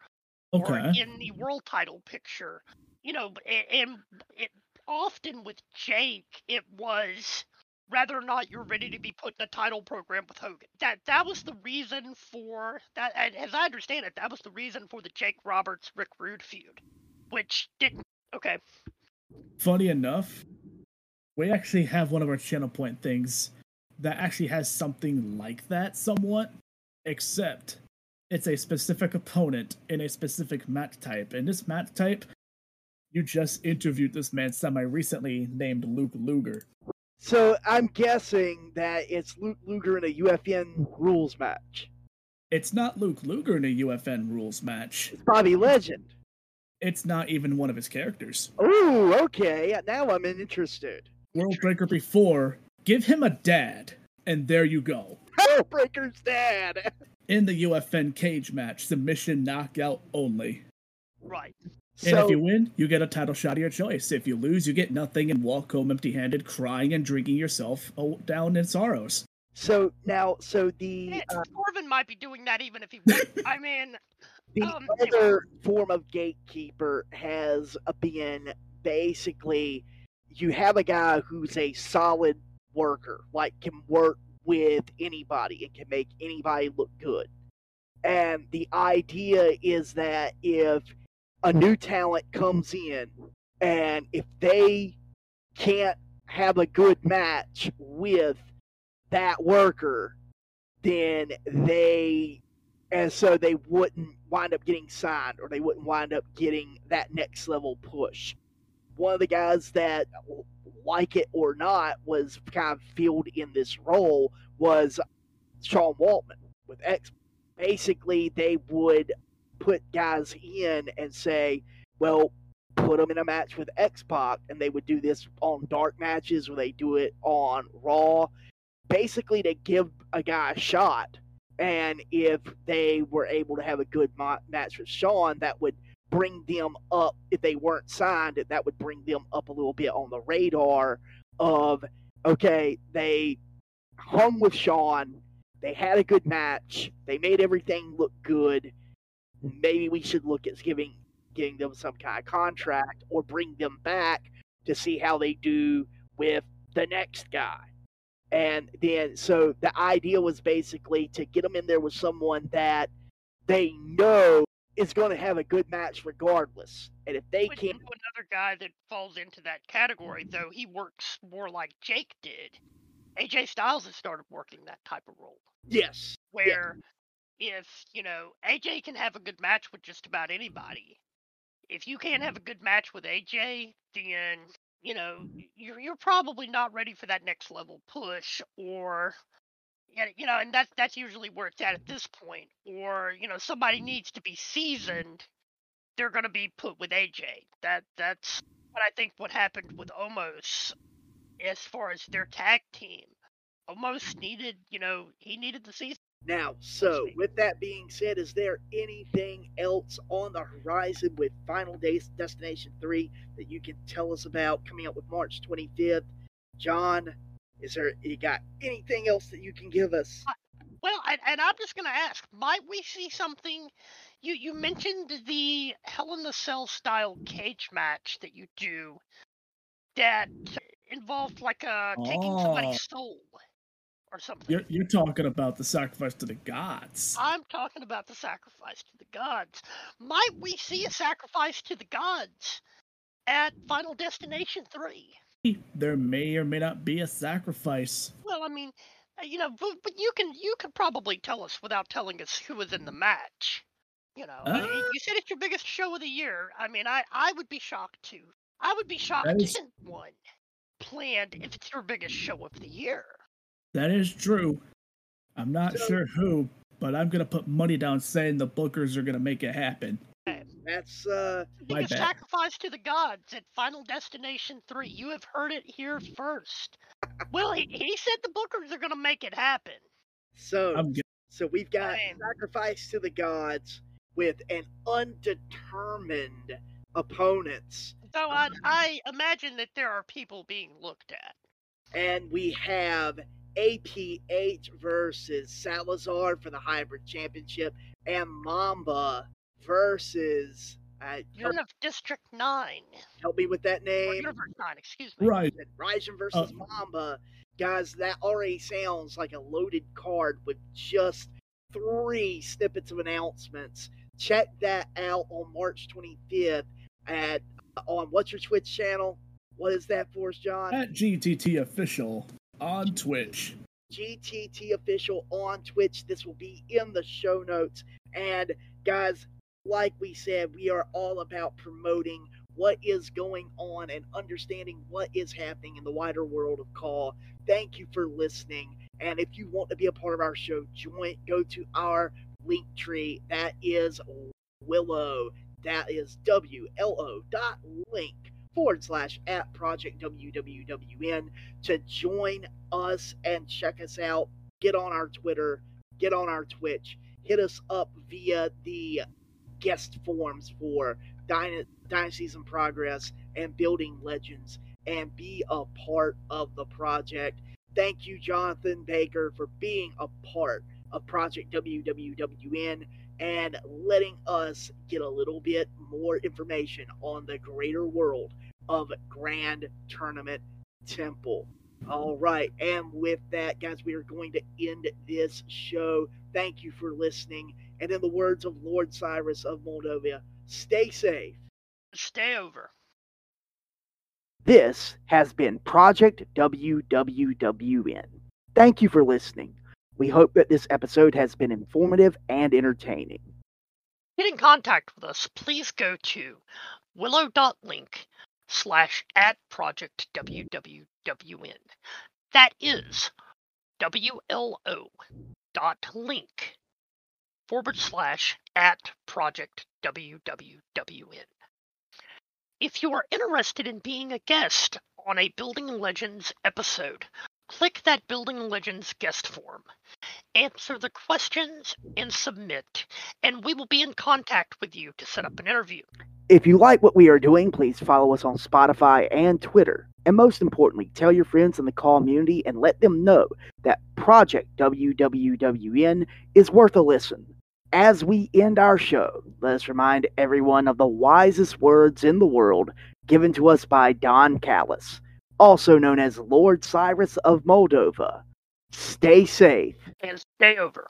or in the world title picture. You know, and it often with Jake, it was whether or not you're ready to be put in a title program with Hogan. That that was the reason for that. And as I understand it, that was the reason for the Jake Roberts Rick Rude feud, which didn't. Okay, Funny enough, we actually have one of our channel point things that actually has something like that somewhat, except it's a specific opponent in a specific match type. And this match type, you just interviewed this man semi recently named Luke Luger. So I'm guessing that it's Luke Luger in a UFN rules match. It's not Luke Luger in a UFN rules match. It's Bobby Legend. It's not even one of his characters. Ooh, okay. Now I'm interested. World Breaker before, give him a dad, and there you go. World Breaker's dad. In the UFN cage match, submission knockout only. right. And So if you win, you get a title shot of your choice. If you lose, you get nothing and walk home empty handed, crying and drinking yourself down in sorrows. so now so the uh, Corvin might be doing that even if he. won. I mean, the Um, other form of gatekeeper has been basically you have a guy who's a solid worker, like can work with anybody and can make anybody look good. And the idea is that if a new talent comes in and if they can't have a good match with that worker, then they and so they wouldn't wind up getting signed or they wouldn't wind up getting that next level push. One of the guys that, like it or not, was kind of filled in this role was Sean Waltman with X. Basically, they would put guys in and say, well, put them in a match with X Pac, and they would do this on dark matches or they do it on Raw. Basically, to give a guy a shot and if they were able to have a good match with Sean, that would bring them up. If they weren't signed, that would bring them up a little bit on the radar of okay, they hung with Sean, they had a good match, they made everything look good. Maybe we should look at giving giving them some kind of contract or bring them back to see how they do with the next guy. And then, so the idea was basically to get them in there with someone that they know is going to have a good match regardless. And if they Which can't. Another guy that falls into that category, though, he works more like Jake did. AJ Styles has started working that type of role. Yes. Where if, you know, AJ can have a good match with just about anybody, if you can't have a good match with AJ, then you know, you're you're probably not ready for that next level push, or you know, and that's that's usually where it's at at this point. Or you know, somebody needs to be seasoned. They're going to be put with AJ. That that's what I think. What happened with Omos, as far as their tag team, Omos needed, you know, he needed the season. Now, so with that being said, is there anything else on the horizon with Final Days Destination 3 that you can tell us about coming up with March 25th? John, is there you got anything else that you can give us? Uh, well, and, and I'm just going to ask, might we see something you you mentioned the Hell in the Cell style cage match that you do that involved like uh taking oh. somebody's soul or something. You're, you're talking about the sacrifice to the gods. I'm talking about the sacrifice to the gods. Might we see a sacrifice to the gods at Final Destination 3? There may or may not be a sacrifice. Well, I mean, uh, you know, but, but you can you could probably tell us without telling us who was in the match. You know, uh. you said it's your biggest show of the year. I mean, I I would be shocked too. I would be shocked is... if one planned if it's your biggest show of the year. That is true. I'm not so, sure who, but I'm gonna put money down saying the Bookers are gonna make it happen. That's uh My a sacrifice to the gods at Final Destination 3. You have heard it here first. well, he, he said the Bookers are gonna make it happen. So so we've got sacrifice to the gods with an undetermined opponents. So I, I imagine that there are people being looked at. And we have APH versus Salazar for the hybrid championship, and Mamba versus. Uh, You're of District 9. Help me with that name. Or Universe 9, excuse me. Right. Raijin versus uh, Mamba. Guys, that already sounds like a loaded card with just three snippets of announcements. Check that out on March 25th at on what's your Twitch channel? What is that for us, John? At GTT Official on Twitch. GTT official on Twitch. This will be in the show notes. And guys, like we said, we are all about promoting what is going on and understanding what is happening in the wider world of CAW. Thank you for listening. And if you want to be a part of our show, join go to our link tree. That is Willow. That is W L O dot link forward slash at Project WWWN to join us and check us out. Get on our Twitter, get on our Twitch, hit us up via the guest forms for Dyna- Dynasties in Progress and Building Legends and be a part of the project. Thank you, Jonathan Baker, for being a part of Project WWWN and letting us get a little bit more information on the greater world of Grand Tournament Temple. All right, and with that, guys, we are going to end this show. Thank you for listening. And in the words of Lord Cyrus of Moldova, stay safe. Stay over. This has been Project WWWN. Thank you for listening. We hope that this episode has been informative and entertaining. Get in contact with us, please go to willow.link slash at project WWWN. That is WLO dot link forward slash at project WWWN. If you are interested in being a guest on a Building Legends episode, click that Building Legends guest form. Answer the questions and submit, and we will be in contact with you to set up an interview. If you like what we are doing, please follow us on Spotify and Twitter. And most importantly, tell your friends in the community and let them know that Project WWWN is worth a listen. As we end our show, let us remind everyone of the wisest words in the world given to us by Don Callis, also known as Lord Cyrus of Moldova. Stay safe. And stay over.